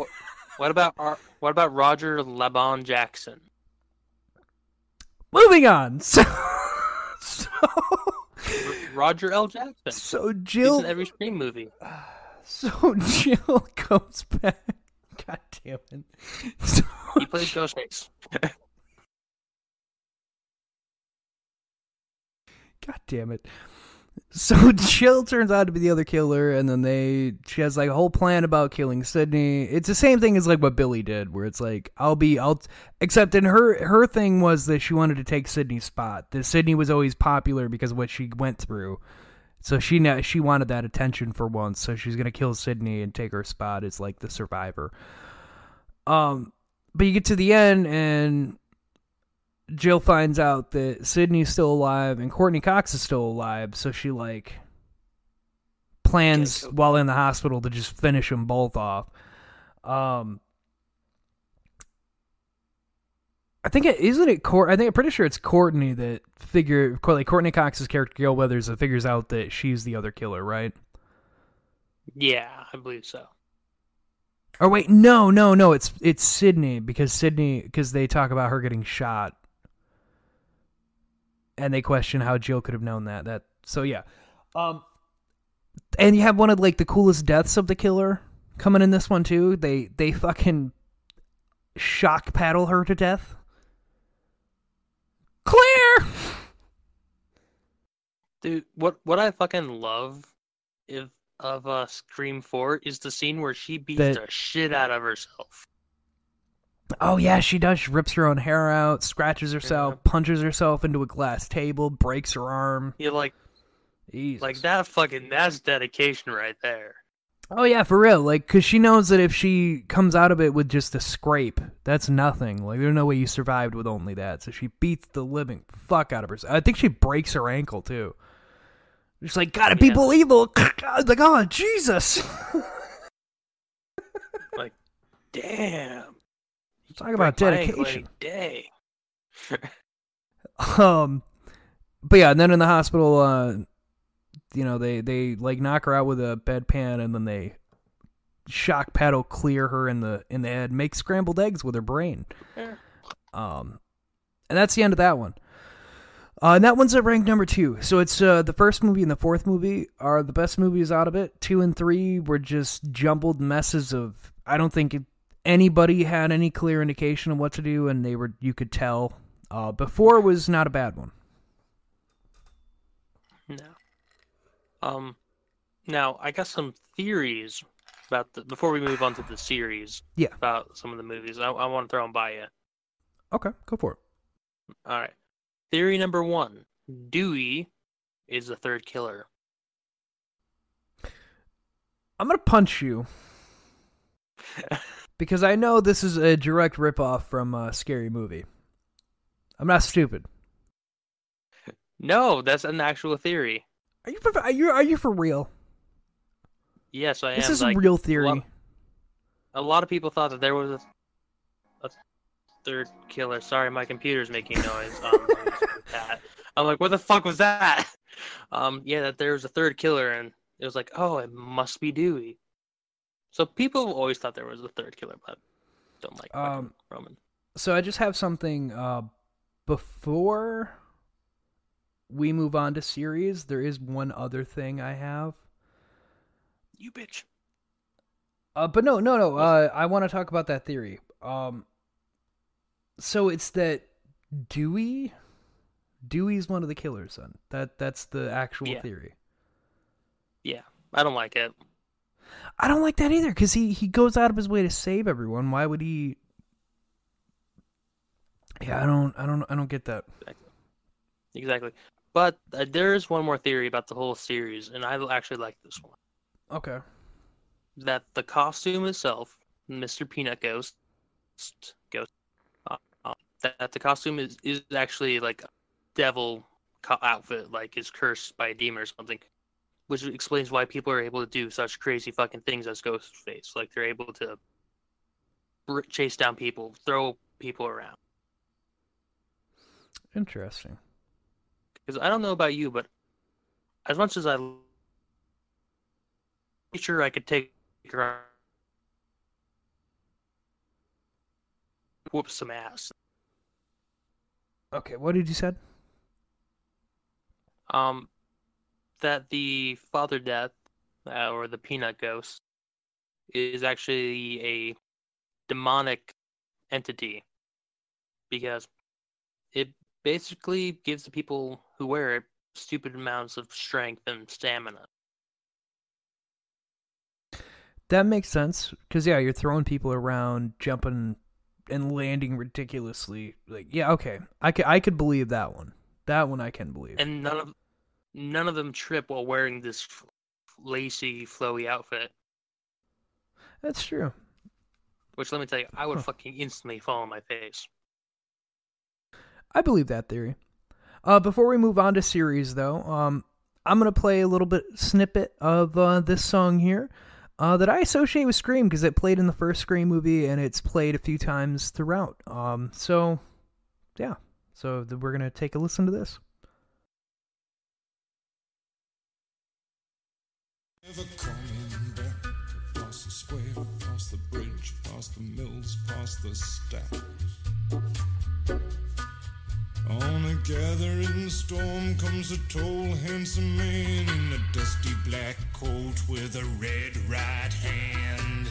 What about Ar- what about Roger Labon Jackson? Moving on. So, so, Roger L. Jackson. so He's Jill. in every Scream movie. So Jill comes back. God damn it. So, He plays Ghostface. God damn it. So Jill turns out to be the other killer, and then they she has like a whole plan about killing Sidney. It's the same thing as like what Billy did, where it's like I'll be I'll except in her her thing was that she wanted to take Sidney's spot. That Sidney was always popular because of what she went through. So she she wanted that attention for once, so she's gonna kill Sidney and take her spot as like the survivor. Um, but you get to the end and Jill finds out that Sidney's still alive and Courteney Cox is still alive, so she like plans while in the hospital to just finish them both off. Um, I think it isn't it. Court. I think I'm pretty sure it's Courteney that figure like Courteney Cox's character Gale Weathers that figures out that she's the other killer, right? Yeah, I believe so. Or wait, no, no, no. It's it's Sidney because Sidney because they talk about her getting shot, and they question how Jill could have known that. That so yeah, um, and you have one of like the coolest deaths of the killer coming in this one too. They they fucking shock paddle her to death. Clear. Dude, what what I fucking love if of uh Scream 4 is the scene where she beats The- the shit out of herself. Oh yeah, she does. She rips her own hair out, scratches herself, Yeah. punches herself into a glass table, breaks her arm. You like Jesus. like that fucking that's dedication right there. Oh yeah, for real. Like, cause she knows that if she comes out of it with just a scrape, that's nothing. Like, there's no way you survived with only that. So she beats the living fuck out of herself. I think she breaks her ankle too. She's like, God, Yeah. people evil. like, oh Jesus. Like, damn. Talk about break my ankle dedication. Day. um, but yeah, and then in the hospital, uh, you know, they they like knock her out with a bedpan, and then they shock paddle clear her in the in the head, make scrambled eggs with her brain. Yeah. Um, and that's the end of that one. Uh, and that one's at rank number two. So it's uh, the first movie and the fourth movie are the best movies out of it. Two and three were just jumbled messes of. I don't think it, anybody had any clear indication of what to do, and they were you could tell. Uh, before was not a bad one. No. Um now I got some theories about the before we move on to the series. Yeah. About some of the movies. I, I want to throw them by you. Okay, go for it. All right. Theory number one: Dewey is the third killer. I'm gonna punch you because I know this is a direct ripoff from a scary movie. I'm not stupid. no, that's an actual theory. Are you for, are you are you for real? Yes, I This am. is like, a real theory. lot- a lot of people thought that there was a, a third killer. Sorry, my computer's making noise. Um, let me just put that. I'm like, what the fuck was that? Um, yeah, that there was a third killer, and it was like, oh, it must be Dewey. So people always thought there was a third killer, but don't like Um, Roman. So I just have something uh, before we move on to series. There is one other thing I have. You bitch. Uh, but no, no, no. Uh, I want to talk about that theory. Um, so it's that Dewey, Dewey's one of the killers. Son. That that's the actual Yeah. theory. Yeah, I don't like it. I don't like that either because he he goes out of his way to save everyone. Why would he? Yeah, I don't, I don't, I don't get that. Exactly. But uh, there is one more theory about the whole series, and I actually like this one. Okay. that the costume itself, Mr. Peanut Ghost, Ghost, uh, uh, that, that the costume is is actually like a devil co- outfit, like is cursed by a demon or something, which explains why people are able to do such crazy fucking things as Ghostface. Like they're able to br- chase down people, throw people around. Interesting. Because I don't know about you, but as much as I, am sure I could take her whoops some ass. Okay, what did you said? Um, that the father death uh, or the peanut ghost is actually a demonic entity because it basically gives the people who wear it stupid amounts of strength and stamina. That makes sense because yeah, you're throwing people around, jumping and landing ridiculously. Like yeah, okay, I could I could believe that one. That one I can believe. And none of none of them trip while wearing this f- lacy, flowy outfit. That's true. Which let me tell you, I would Huh. fucking instantly fall on my face. I believe that theory. Uh, before we move on to series, though, um, I'm gonna play a little bit snippet of uh, this song here uh, that I associate with Scream because it played in the first Scream movie and it's played a few times throughout. Um, so yeah, so th- we're gonna take a listen to this. Never coming back across the square, across the bridge, past the mills, past the steps. On a gathering storm comes a tall, handsome man in a dusty black coat with a red right hand.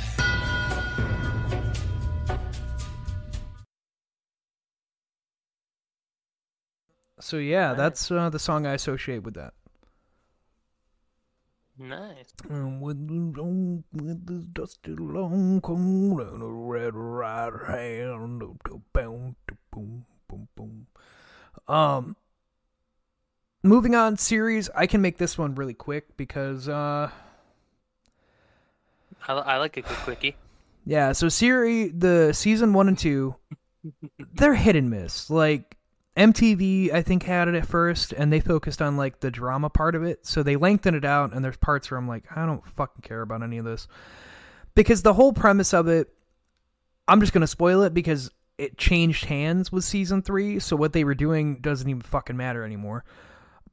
So yeah, that's uh, the song I associate with that. Nice. And with the, with the dusty long coat and a red right hand, boom, boom, boom, boom, boom. Um, moving on series, I can make this one really quick because uh, I, I like a good quickie. yeah. So series, the season one and two, they're hit and miss. Like MTV, I think had it at first, and they focused on like the drama part of it. So they lengthened it out, and there's parts where I'm like, I don't fucking care about any of this because the whole premise of it, I'm just gonna spoil it because it changed hands with season three. So what they were doing doesn't even fucking matter anymore.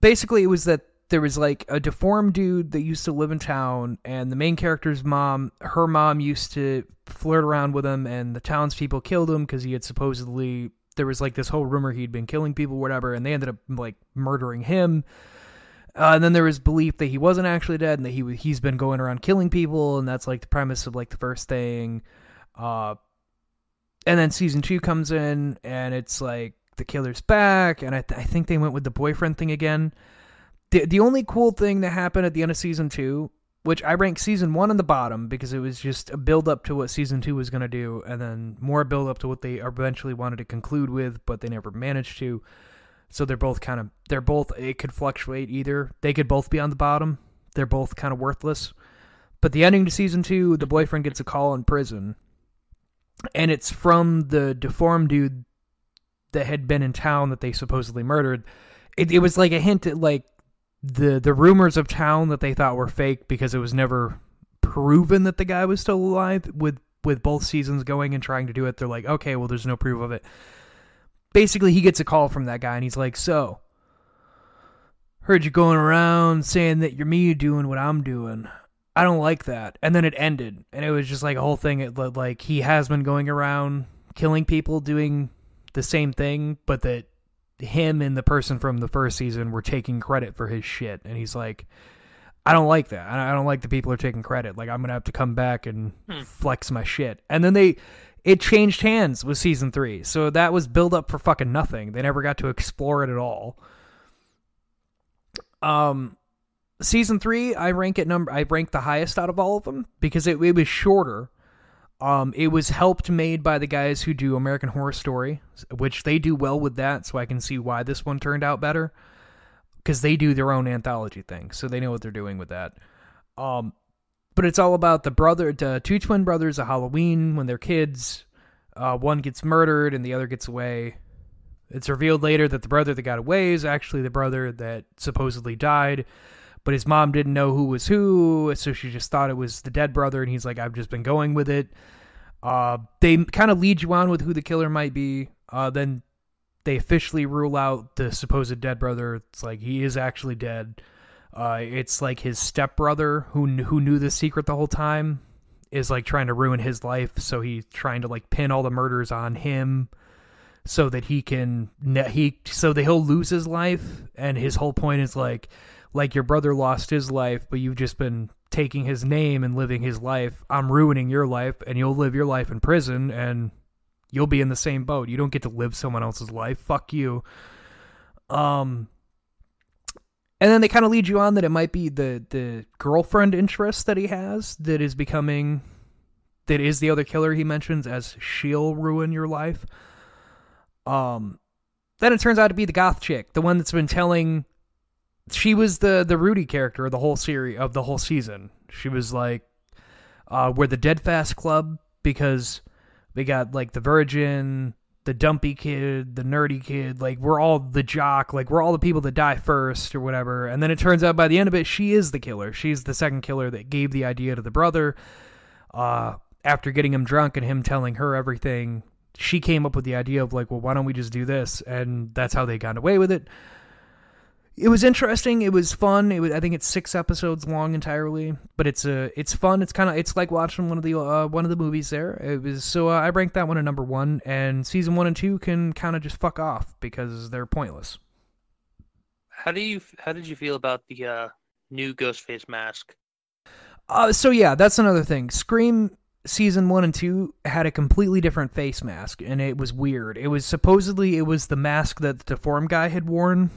Basically, it was that there was like a deformed dude that used to live in town, and the main character's mom, her mom used to flirt around with him, and the townspeople killed him because he had supposedly there was like this whole rumor he'd been killing people, whatever, and they ended up like murdering him. Uh, and then there was belief that he wasn't actually dead, and that he he's been going around killing people, and that's like the premise of like the first thing. Uh, and then season two comes in, and it's like the killer's back, and I, th- I think they went with the boyfriend thing again. The the only cool thing that happened at the end of season two, which I rank season one on the bottom because it was just a build up to what season two was gonna do, and then more build up to what they eventually wanted to conclude with, but they never managed to. So they're both kind of they're both it could fluctuate either. They could both be on the bottom. They're both kind of worthless. But the ending to season two, the boyfriend gets a call in prison, and it's from the deformed dude that had been in town that they supposedly murdered. It, it was like a hint at like the the rumors of town that they thought were fake because it was never proven that the guy was still alive. With with both seasons going and trying to do it, they're like, okay, well, there's no proof of it. Basically, he gets a call from that guy, and he's like, so. Heard you going around saying that you're me doing what I'm doing. I don't like that. And then it ended, and it was just like a whole thing. It like he has been going around killing people, doing the same thing, but that him and the person from the first season were taking credit for his shit. And he's like, I don't like that. I I don't like the people are taking credit. Like I'm gonna have to come back and Hmm. flex my shit. And then they, it changed hands with season three, so that was build up for fucking nothing. They never got to explore it at all. Um, season three, I rank it number. I rank the highest out of all of them because it, it was shorter. Um, it was helped made by the guys who do American Horror Story, which they do well with that. So I can see why this one turned out better because they do their own anthology thing, so they know what they're doing with that. Um, but it's all about the brother, the two twin brothers of Halloween when they're kids. Uh, one gets murdered and the other gets away. It's revealed later that the brother that got away is actually the brother that supposedly died, but his mom didn't know who was who, so she just thought it was the dead brother, and he's like, I've just been going with it. Uh, they kind of lead you on with who the killer might be. Uh, then they officially rule out the supposed dead brother. It's like he is actually dead. Uh, it's like his stepbrother who kn- who knew the secret the whole time, is like trying to ruin his life, so he's trying to like pin all the murders on him so that he can he so that he'll lose his life and his whole point is like like your brother lost his life but you've just been taking his name and living his life. I'm ruining your life and you'll live your life in prison and you'll be in the same boat. You don't get to live someone else's life. Fuck you. Um and then they kind of lead you on that it might be the the girlfriend interest that he has that is becoming that is the other killer he mentions as she'll ruin your life. Um, then it turns out to be the goth chick, the one that's been telling. She was the the Rudy character of the whole series of the whole season. She was like, uh, we're the Dead Fast Club because we got like the Virgin, the dumpy kid, the nerdy kid. Like we're all the jock. Like we're all the people that die first or whatever. And then it turns out by the end of it, she is the killer. She's the second killer that gave the idea to the brother. Uh, after getting him drunk and him telling her everything, she came up with the idea of like, well, why don't we just do this? And that's how they got away with it. It was interesting. It was fun. It was, I think it's six episodes long entirely, but it's a it's fun. It's kind of it's like watching one of the uh, one of the movies there. It was so uh, I ranked that one at number one, and season one and two can kind of just fuck off because they're pointless. How do you how did you feel about the uh, new Ghostface mask? Uh, so yeah, that's another thing. Scream season one and two had a completely different face mask, and it was weird. It was supposedly it was the mask that the deformed guy had worn.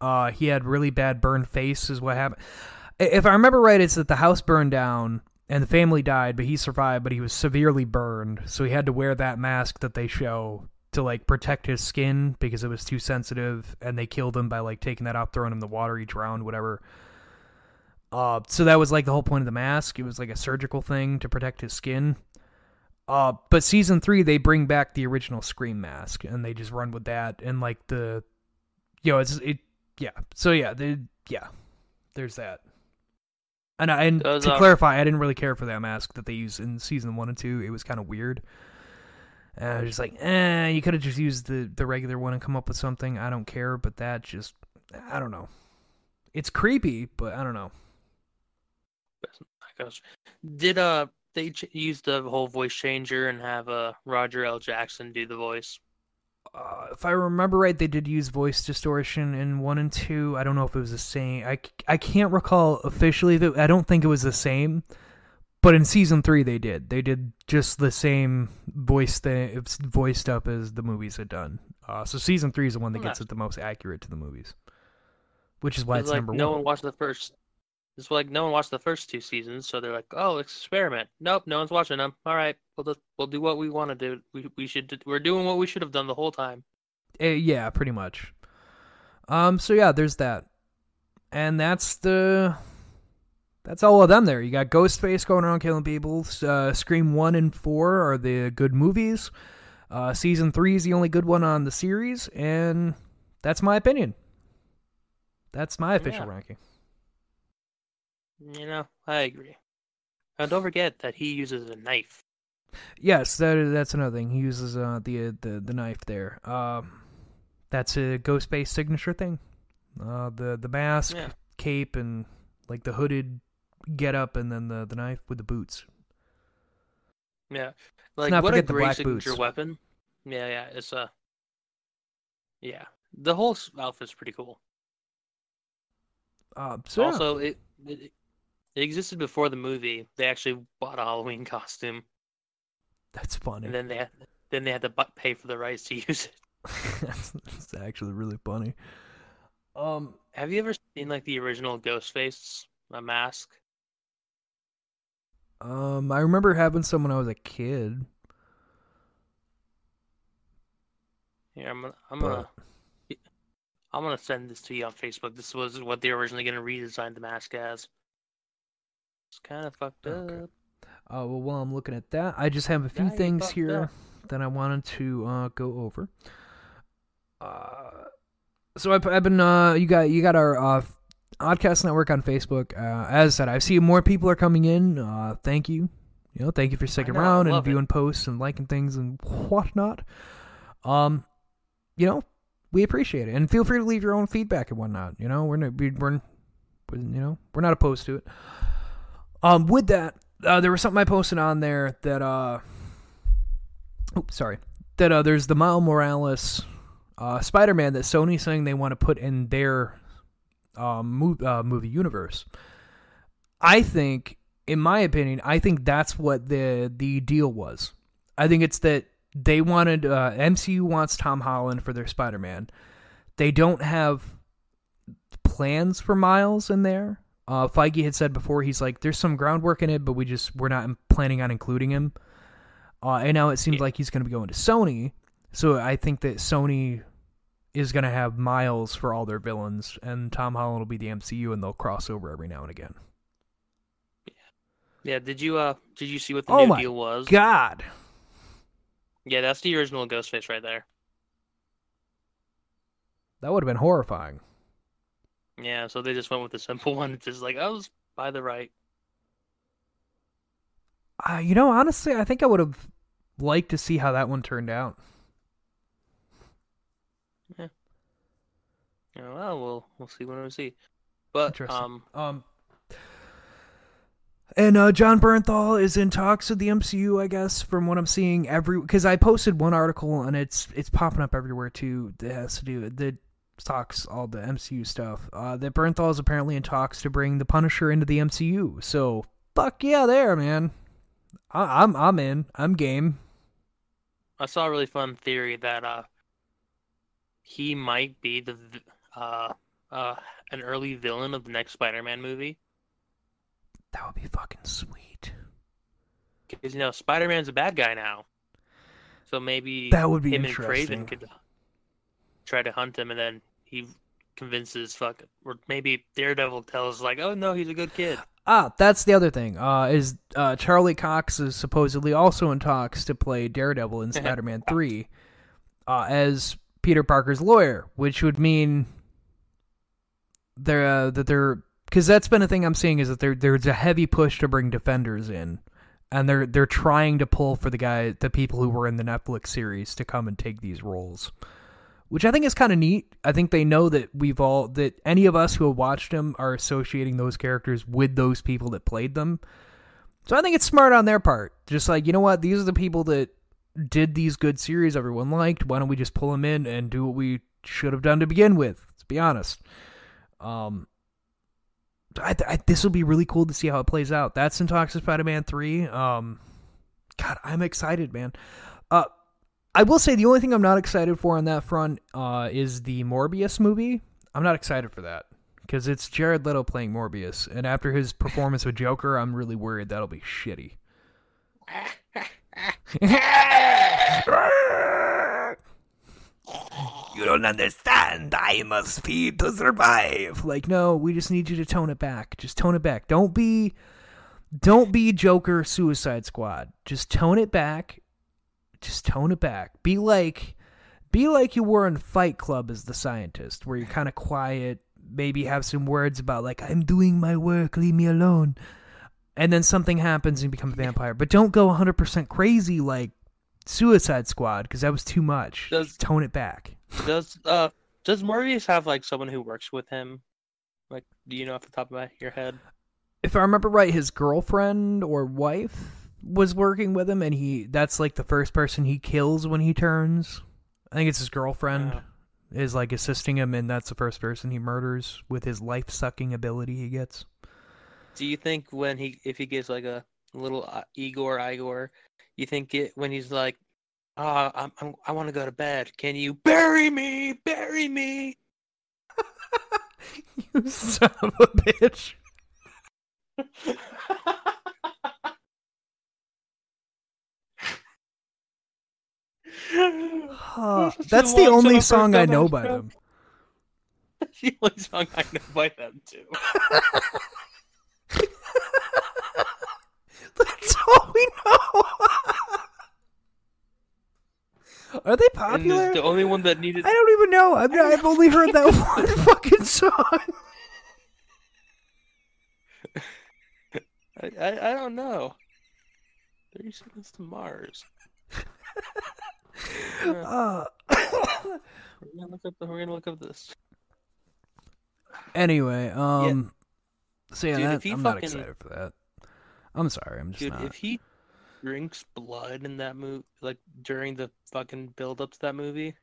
Uh, he had really bad burned face, is what happened. If I remember right, it's that the house burned down and the family died, but he survived, but he was severely burned, so he had to wear that mask that they show to like protect his skin because it was too sensitive, and they killed him by like taking that off, throwing him in the water, he drowned, whatever. Uh, so that was like the whole point of the mask. It was like a surgical thing to protect his skin. Uh, but season three, they bring back the original Scream mask and they just run with that and like the, you know, it's it, yeah. So yeah, they, yeah, there's that. And I, and Those to are- clarify, I didn't really care for that mask that they used in season one and two. It was kind of weird. And I was just like, eh, you could have just used the the regular one and come up with something. I don't care, but that just, I don't know. It's creepy, but I don't know. Gosh. Did uh they ch- use the whole voice changer and have uh Roger L. Jackson do the voice? Uh, if I remember right, they did use voice distortion in one and two. I don't know if it was the same. I, I can't recall officially. That, I don't think it was the same. But in season three, they did. They did just the same voice thing, voiced up as the movies had done. Uh, so season three is the one that gets it the most accurate to the movies, which is why It's it's like number no one. one watched the first. It's like no one watched the first two seasons, so they're like, "Oh, experiment." Nope, no one's watching them. All right, we'll just, we'll do what we want to do. We we should do- we're doing what we should have done the whole time. Uh, yeah, pretty much. Um. So yeah, there's that, and that's the. That's all of them there. You got Ghostface going around killing people. Uh, Scream one and four are the good movies. Uh, season three is the only good one on the series, and that's my opinion. That's my official Yeah. ranking. You know, I agree. And don't forget that he uses a knife. Yes, that is, that's another thing. He uses uh, the the the knife there. Um, that's a Ghostface signature thing. Uh, the the mask, Yeah. cape, and like the hooded get up, and then the the knife with the boots. Yeah, like not what a great black signature boots. weapon. Yeah, yeah, it's a. Yeah, the whole outfit's pretty cool. Uh, so. Also, it, it it existed before the movie. They actually bought a Halloween costume, that's funny. and then they had, then they had to pay for the rights to use it. that's, that's actually really funny. Um, Have you ever seen like the original Ghostface a mask? um, I remember having some when I was a kid. Yeah, I'm gonna, I'm But- gonna, I'm gonna send this to you on Facebook. This was what they're originally gonna redesign the mask as. It's kind of fucked Okay. up. Uh, well, while I'm looking at that, I just have a few Yeah, things here up. that I wanted to uh, go over. Uh, so I've, I've been uh, you got you got our uh, Oddcast Network on Facebook. Uh, as I said, I see more people are coming in. Uh, thank you. You know, thank you for sticking know, around and love it. viewing posts and liking things and whatnot. Um, you know, we appreciate it, and feel free to leave your own feedback and whatnot. You know, we're we're, we're you know we're not opposed to it. Um, with that, uh, there was something I posted on there that uh, oops, sorry, that uh, there's the Miles Morales uh, Spider-Man that Sony's saying they want to put in their uh, uh, movie universe. I think, in my opinion, I think that's what the the deal was. I think it's that they wanted uh, MCU wants Tom Holland for their Spider-Man. They don't have plans for Miles in there. Uh, Feige had said before he's like, "There's some groundwork in it, but we just we're not planning on including him." Uh, and now it seems Yeah. like he's going to be going to Sony. So I think that Sony is going to have Miles for all their villains, and Tom Holland will be the MCU, and they'll cross over every now and again. Yeah, yeah did you uh did you see what the Oh new my deal was? God, Yeah, that's the original Ghostface right there. that would have been horrifying. Yeah, so they just went with the simple one. It's just like I was by the right. Uh, you know, honestly, I think I would have liked to see how that one turned out. Yeah, well, we'll we'll see when we see. But Interesting. um, Um, and uh, Jon Bernthal is in talks with the MCU, I guess, from what I'm seeing. Every because I posted one article and it's it's popping up everywhere too. That has to do that talks all the MCU stuff. Uh, that Bernthal is apparently in talks to bring the Punisher into the MCU. So fuck yeah, there, man. I, I'm I'm in. I'm game. I saw a really fun theory that uh he might be the uh uh an early villain of the next Spider-Man movie That would be fucking sweet. because you know Spider-Man's a bad guy now, so maybe That would be him and. Kraven could try to hunt him, and then he convinces fuck or maybe Daredevil tells like, oh no, he's a good kid. Ah, that's the other thing. Uh, is uh, Charlie Cox is supposedly also in talks to play Daredevil in Spider-Man Three, uh, as Peter Parker's lawyer, which would mean they're uh, that they're because that's been a thing I'm seeing is that there there's a heavy push to bring defenders in, and they're they're trying to pull for the guy the people who were in the Netflix series to come and take these roles. Which I think is kind of neat. I think they know that we've all that any of us who have watched them are associating those characters with those people that played them. So I think it's smart on their part. Just like, you know what, these are the people that did these good series everyone liked. Why don't we just pull them in and do what we should have done to begin with? Let's be honest. Um, I, I, this will be really cool to see how it plays out. That's in with Spider-Man Three. Um, God, I'm excited, man. I will say the only thing I'm not excited for on that front uh, is the Morbius movie. I'm not excited for that because it's Jared Leto playing Morbius, and after his performance with Joker, I'm really worried that'll be shitty. you don't understand. I must feed to survive. Like, no, we just need you to tone it back. Just tone it back. Don't be, don't be Joker Suicide Squad. Just tone it back. Just tone it back. Be like, be like you were in Fight Club as the scientist, where you're kind of quiet. Maybe have some words about like, I'm doing my work. Leave me alone. And then something happens and you become a vampire. But don't go 100% crazy like Suicide Squad because that was too much. Does- Just tone it back. Does uh does Morbius have like someone who works with him? Like, do you know off the top of your head? if I remember right, his girlfriend or wife was working with him, and he that's like the first person he kills when he turns. I think it's his girlfriend Oh. is like assisting him, and that's the first person he murders with his life sucking ability he gets. Do you think when he if he gives like a little uh, Igor Igor, you think it when he's like, "Ah, I'm, I'm I want to go to bed. Can you bury me? Bury me?" you son of a bitch. Huh, That's the only song I've know by them. the only song I know by them too. That's all we know. Are they popular? the, the only one that needed I don't even know. I've, I've only heard that one fucking song. I, I I don't know. Thirty seconds to Mars. Yeah, Uh, we're gonna look up. We're gonna look up this. anyway, um, so yeah, Dude, that, I'm not excited for that. I'm sorry, I'm just Dude, not. if he drinks blood in that movie, like during the fucking build up to that movie,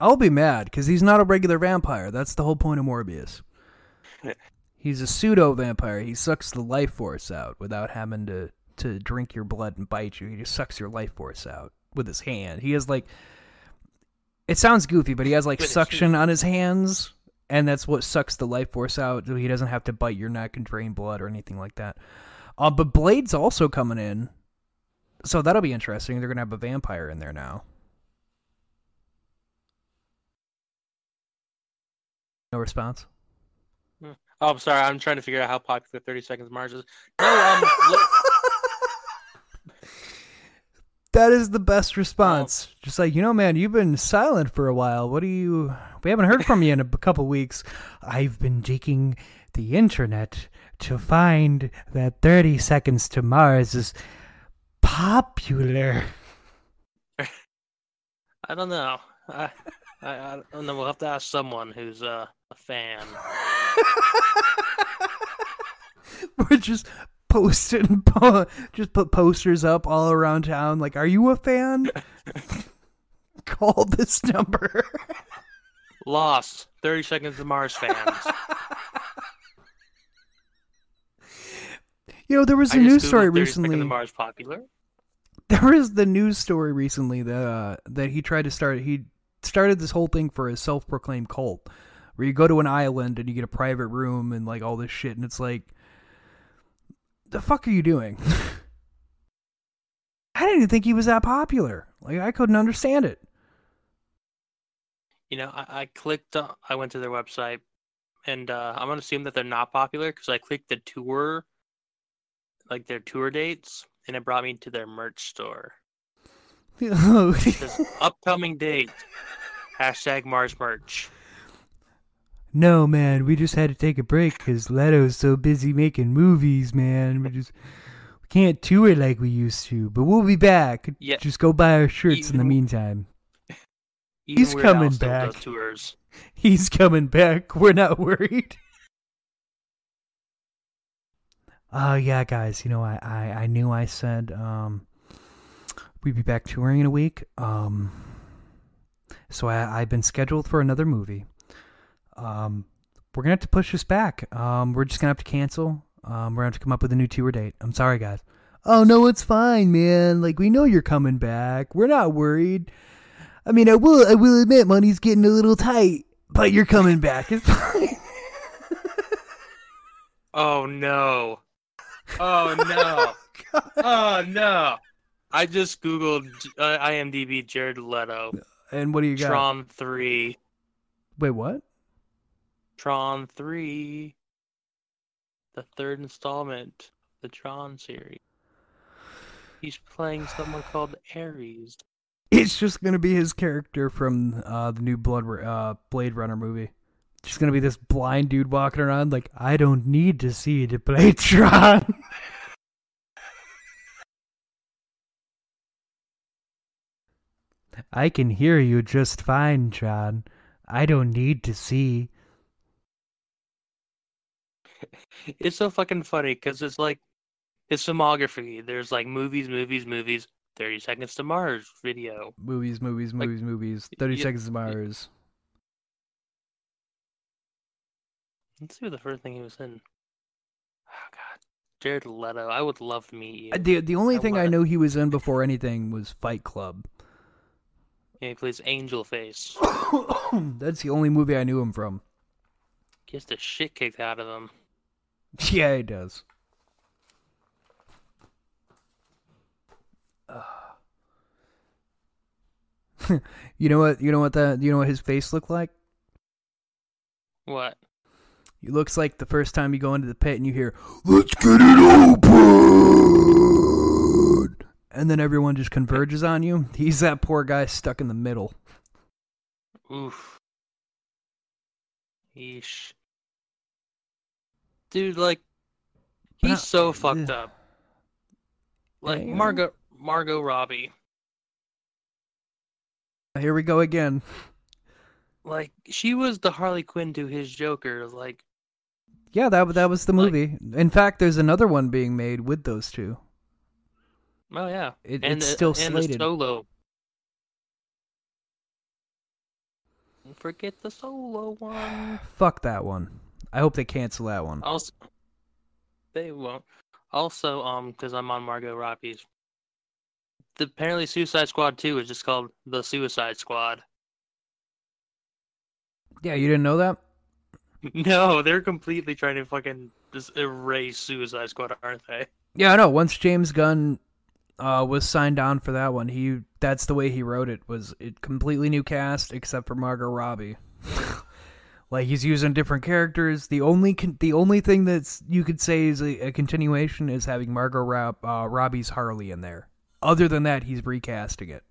I'll be mad because he's not a regular vampire. That's the whole point of Morbius. he's a pseudo vampire. He sucks the life force out without having to to drink your blood and bite you. He just sucks your life force out with his hand. He has like it sounds goofy, but he has like With his suction on his hands, and that's what sucks the life force out. So he doesn't have to bite your neck and drain blood or anything like that. Uh, but Blade's also coming in, so that'll be interesting. They're gonna have a vampire in there now. No response. oh, I'm sorry, I'm trying to figure out how popular 30 Seconds Mars is. No, um, That is the best response. Just like, you know, man, you've been silent for a while. What do you. We haven't heard from you in a couple weeks. I've been digging the internet to find that 30 Seconds to Mars is popular. I don't know. I, I, I don't know. We'll have to ask someone who's uh, a fan. We're just posting, po- just put posters up all around town. Like, are you a fan? Call this number. Lost. 30 Seconds to Mars fans. You know, there was a I news story 30 recently. Mars popular. there was the news story recently that uh, that he tried to start. He started this whole thing for a self-proclaimed cult, where you go to an island and you get a private room and like all this shit, and it's like, the fuck are you doing? I didn't even think he was that popular. Like I couldn't understand it. You know, I, I clicked. Uh, I went to their website, and uh, I'm gonna assume that they're not popular because I clicked the tour, like their tour dates, and it brought me to their merch store. It says upcoming date. Hashtag Mars merch. No, man, we just had to take a break because Leto's so busy making movies, man. We just we can't tour like we used to, but we'll be back. Yeah. Just go buy our shirts in the meantime. He's coming back. Tours. He's coming back. We're not worried. Oh yeah, guys. You know, I, I, I knew I said um, we'd be back touring in a week. Um, so I, I've been scheduled for another movie. Um, we're gonna have to push this back. Um, we're just gonna have to cancel. Um, we're gonna have to come up with a new tour date. I'm sorry, guys. Oh no, it's fine, man. Like we know you're coming back. We're not worried. I mean, I will, I will admit, money's getting a little tight, but you're coming back. It's fine. Oh no. Oh no. oh no. I just googled uh, IMDb Jared Leto. And what do you got? Tron 3. Wait, what? Tron 3. The third installment. The Tron series. He's playing someone called Ares. It's just gonna be his character from uh, the new Blood uh, Blade Runner movie. Just gonna be this blind dude walking around like I don't need to see to play Tron. I can hear you just fine, Tron. I don't need to see. It's so fucking funny because it's like his filmography. There's like movies, movies, movies. 30 Seconds to Mars video. Movies, movies, Like, movies, movies. Thirty y- Seconds to Mars. Let's see what the first thing he was in. Oh god. Jared Leto. I would love to meet you. Uh, The the only I thing I wanna- know he was in before anything was Fight Club. Yeah, he plays Angel Face. That's the only movie I knew him from. Gets the shit kicked out of him. Yeah, he does. you know what? You know what that? You know what his face looked like? What? He looks like the first time you go into the pit and you hear, "Let's get it open," and then everyone just converges on you. He's that poor guy stuck in the middle. Oof. Yeesh. Dude, like, he's Not- so fucked ugh. up. Like Yeah, you know. Margot, Margot Robbie. Here we go again. Like she was the Harley Quinn to his Joker. Like Yeah, that that was the Like- movie. In fact, there's another one being made with those two. Oh yeah, It- and it's still and the slated. solo. Forget the solo one. Fuck that one. I hope they cancel that one. Also, they won't. Also, um, because I'm on Margot Robbie's. The, apparently, Suicide Squad 2 is just called the Suicide Squad. Yeah, you didn't know that? No, they're completely trying to fucking just erase Suicide Squad, aren't they? Yeah, I know. Once James Gunn uh, was signed on for that one, he that's the way he wrote it. Was it completely new cast except for Margot Robbie? Like he's using different characters. The only con- the only thing that's you could say is a, a continuation is having Margot Rob- uh, Robbie's Harley in there. Other than that, he's recasting it.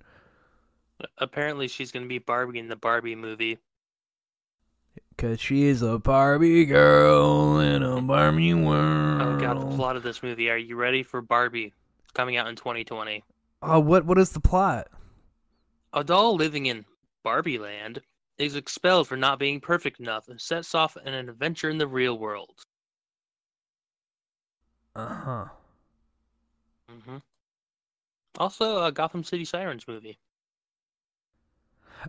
Apparently, she's gonna be Barbie in the Barbie movie. Cause she is a Barbie girl in a Barbie world. Oh god, the plot of this movie. Are you ready for Barbie? Coming out in 2020. Oh, what what is the plot? A doll living in Barbie Land is expelled for not being perfect enough and sets off on an adventure in the real world. Uh huh. hmm Also, a Gotham City Sirens movie.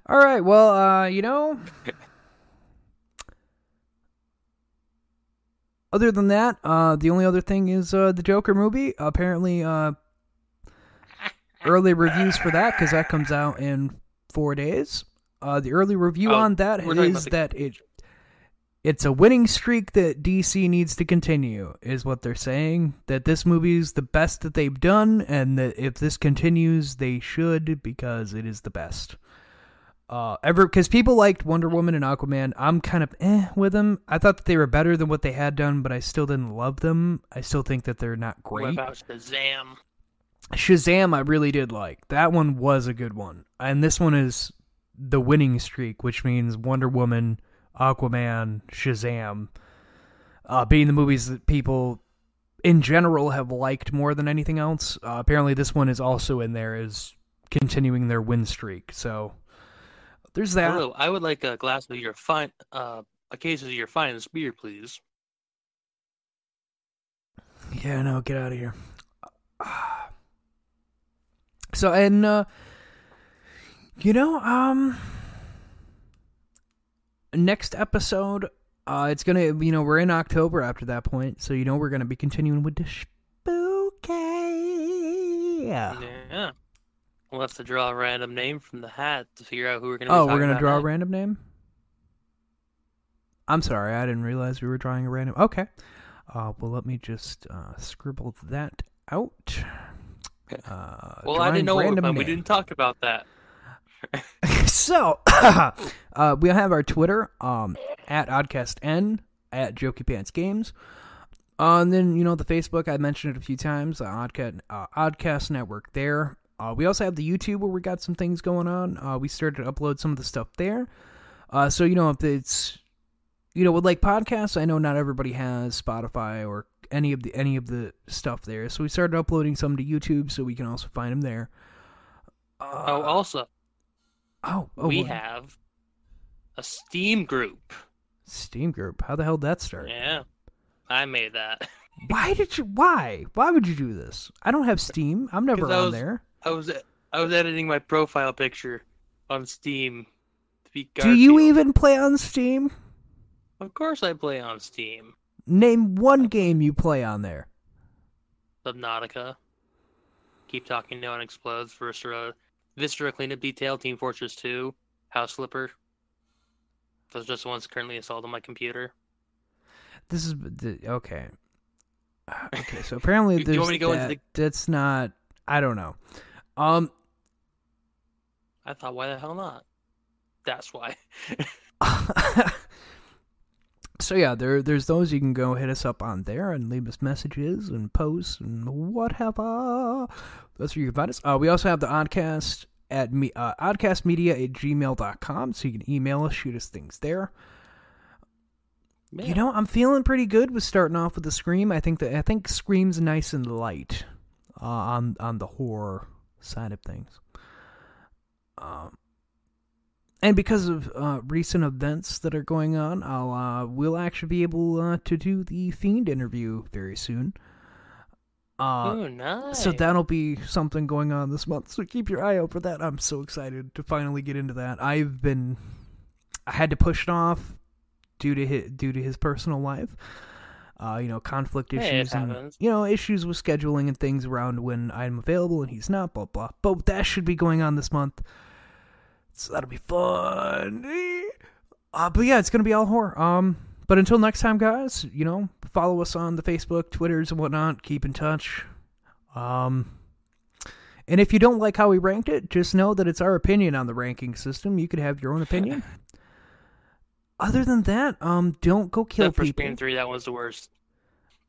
All right. Well, uh, you know, other than that, uh, the only other thing is uh, the Joker movie. Apparently, uh, early reviews for that because that comes out in four days. Uh, the early review Oh, on that we're talking about is the- that it it's a winning streak that DC needs to continue, is what they're saying. That this movie is the best that they've done, and that if this continues, they should because it is the best. Uh, ever because people liked Wonder Woman and Aquaman. I'm kind of eh with them. I thought that they were better than what they had done, but I still didn't love them. I still think that they're not What great. about Shazam? Shazam, I really did like. That one was a good one, and this one is the winning streak, which means Wonder Woman, Aquaman, Shazam, uh, being the movies that people in general have liked more than anything else. Uh, apparently, this one is also in there as continuing their win streak. So there's that. Hello, I would like a glass of your fine, uh, a case of your finest beer, please. Yeah, no, get out of here. So and uh you know, um next episode uh it's to you know, we're in October after that point, so you know we're going to be continuing with the spooky. Yeah. Yeah. We'll have to draw a random name from the hat to figure out who we're gonna. Oh, be we're going to about draw a random name? I'm sorry, I didn't realize we were drawing a random. Okay. Uh well, let me just uh scribble that out. Uh, Well, I didn't know what. We didn't talk about that. So uh, we have our Twitter um, at OddcastN at Jokey Pants Games. Uh, and then you know the Facebook I mentioned it a few times. Uh, Oddcast uh, Oddcast Network there. Uh, we also have the YouTube where we got some things going on. Uh, we started to upload some of the stuff there. Uh, so you know if it's you know with like podcasts, I know not everybody has Spotify or any of the any of the stuff there. So we started uploading some to YouTube so we can also find them there. Oh, also, oh, oh, we what? have a Steam group. Steam group. How the hell did that start? Yeah, I made that. Why did you? Why? Why would you do this? I don't have Steam. I'm never I on was- there. I was I was editing my profile picture on Steam. To be Do you even play on Steam? Of course, I play on Steam. Name one game you play on there. Subnautica. Keep talking, no one explodes. Viscera, Viscera cleanup detail. Team Fortress 2. House Flipper. Those are just the ones currently installed on my computer. This is the, okay. Uh, Okay, so apparently there's want me to go into that, that's not. I don't know. Um. I thought, why the hell not? That's why. so yeah, there there's those you can go hit us up on there and leave us messages and posts and whatever. That's where you can find us. Uh, we also have the Oddcast at me uh, oddcastmedia at gmail.com so you can email us, shoot us things there. You know, I'm feeling pretty good with starting off with the Scream. I think that I think Scream's nice and light uh, on on the horror side of things. Um, and because of uh, recent events that are going on, I'll uh, we'll actually be able uh, to do the Fiend interview very soon. Uh, oh, nice. so that'll be something going on this month. So keep your eye out for that. I'm so excited to finally get into that. I've been, I had to push it off due to his, due to his personal life. Uh, you know, conflict Hey, issues and happens. you know issues with scheduling and things around when I'm available and he's not. Blah blah. But that should be going on this month. So that'll be fun. Uh, but yeah, it's gonna be all horror. Um, but until next time, guys, you know, follow us on the Facebook, Twitters, and whatnot. Keep in touch. Um, and if you don't like how we ranked it, just know that it's our opinion on the ranking system. You could have your own opinion. Other than that, um, don't go kill Except for people. Scream 3, that was the worst.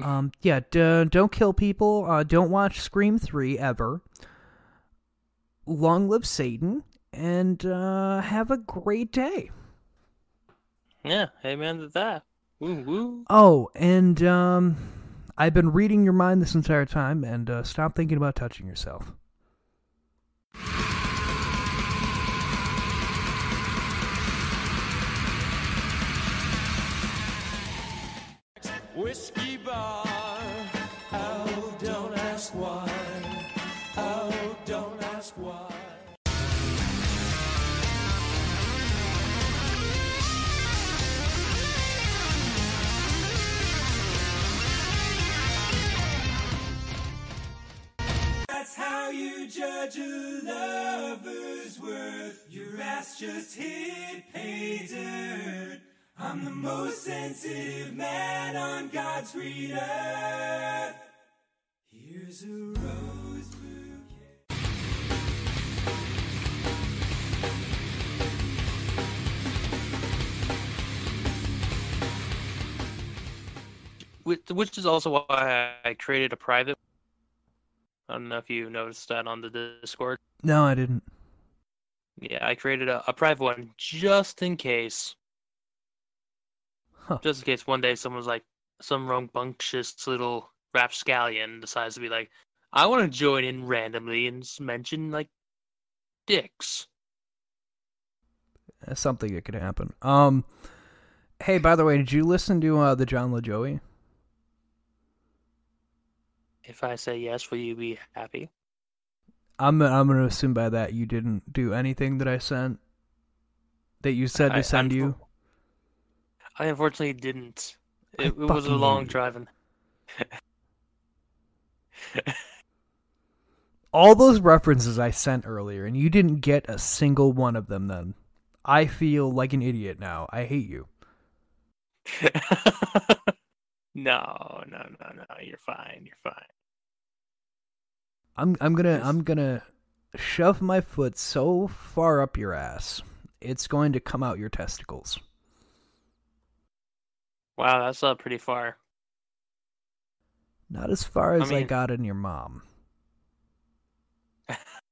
Um, yeah, d- don't kill people. Uh, don't watch Scream 3 ever. Long live Satan, and uh, have a great day. Yeah, amen to that. Woo woo. Oh, and um, I've been reading your mind this entire time, and uh, stop thinking about touching yourself. Whiskey bar. Most sensitive man on God's green earth. Here's a rose bouquet. Which, which is also why I created a private. I don't know if you noticed that on the Discord. No, I didn't. Yeah, I created a, a private one just in case. Huh. Just in case one day someone's like, some rambunctious little rapscallion decides to be like, I want to join in randomly and mention like dicks. That's something that could happen. Um, hey, by the way, did you listen to uh, the Jon Lajoie? If I say yes, will you be happy? I'm I'm gonna assume by that you didn't do anything that I sent. That you said to I- send I'm- you. I unfortunately didn't. It, it was a long driving. all those references I sent earlier, and you didn't get a single one of them. Then I feel like an idiot now. I hate you. no, no, no, no. You're fine. You're fine. I'm I'm gonna I'm gonna shove my foot so far up your ass, it's going to come out your testicles. Wow, that's uh, pretty far. Not as far as I, mean- got in your mom.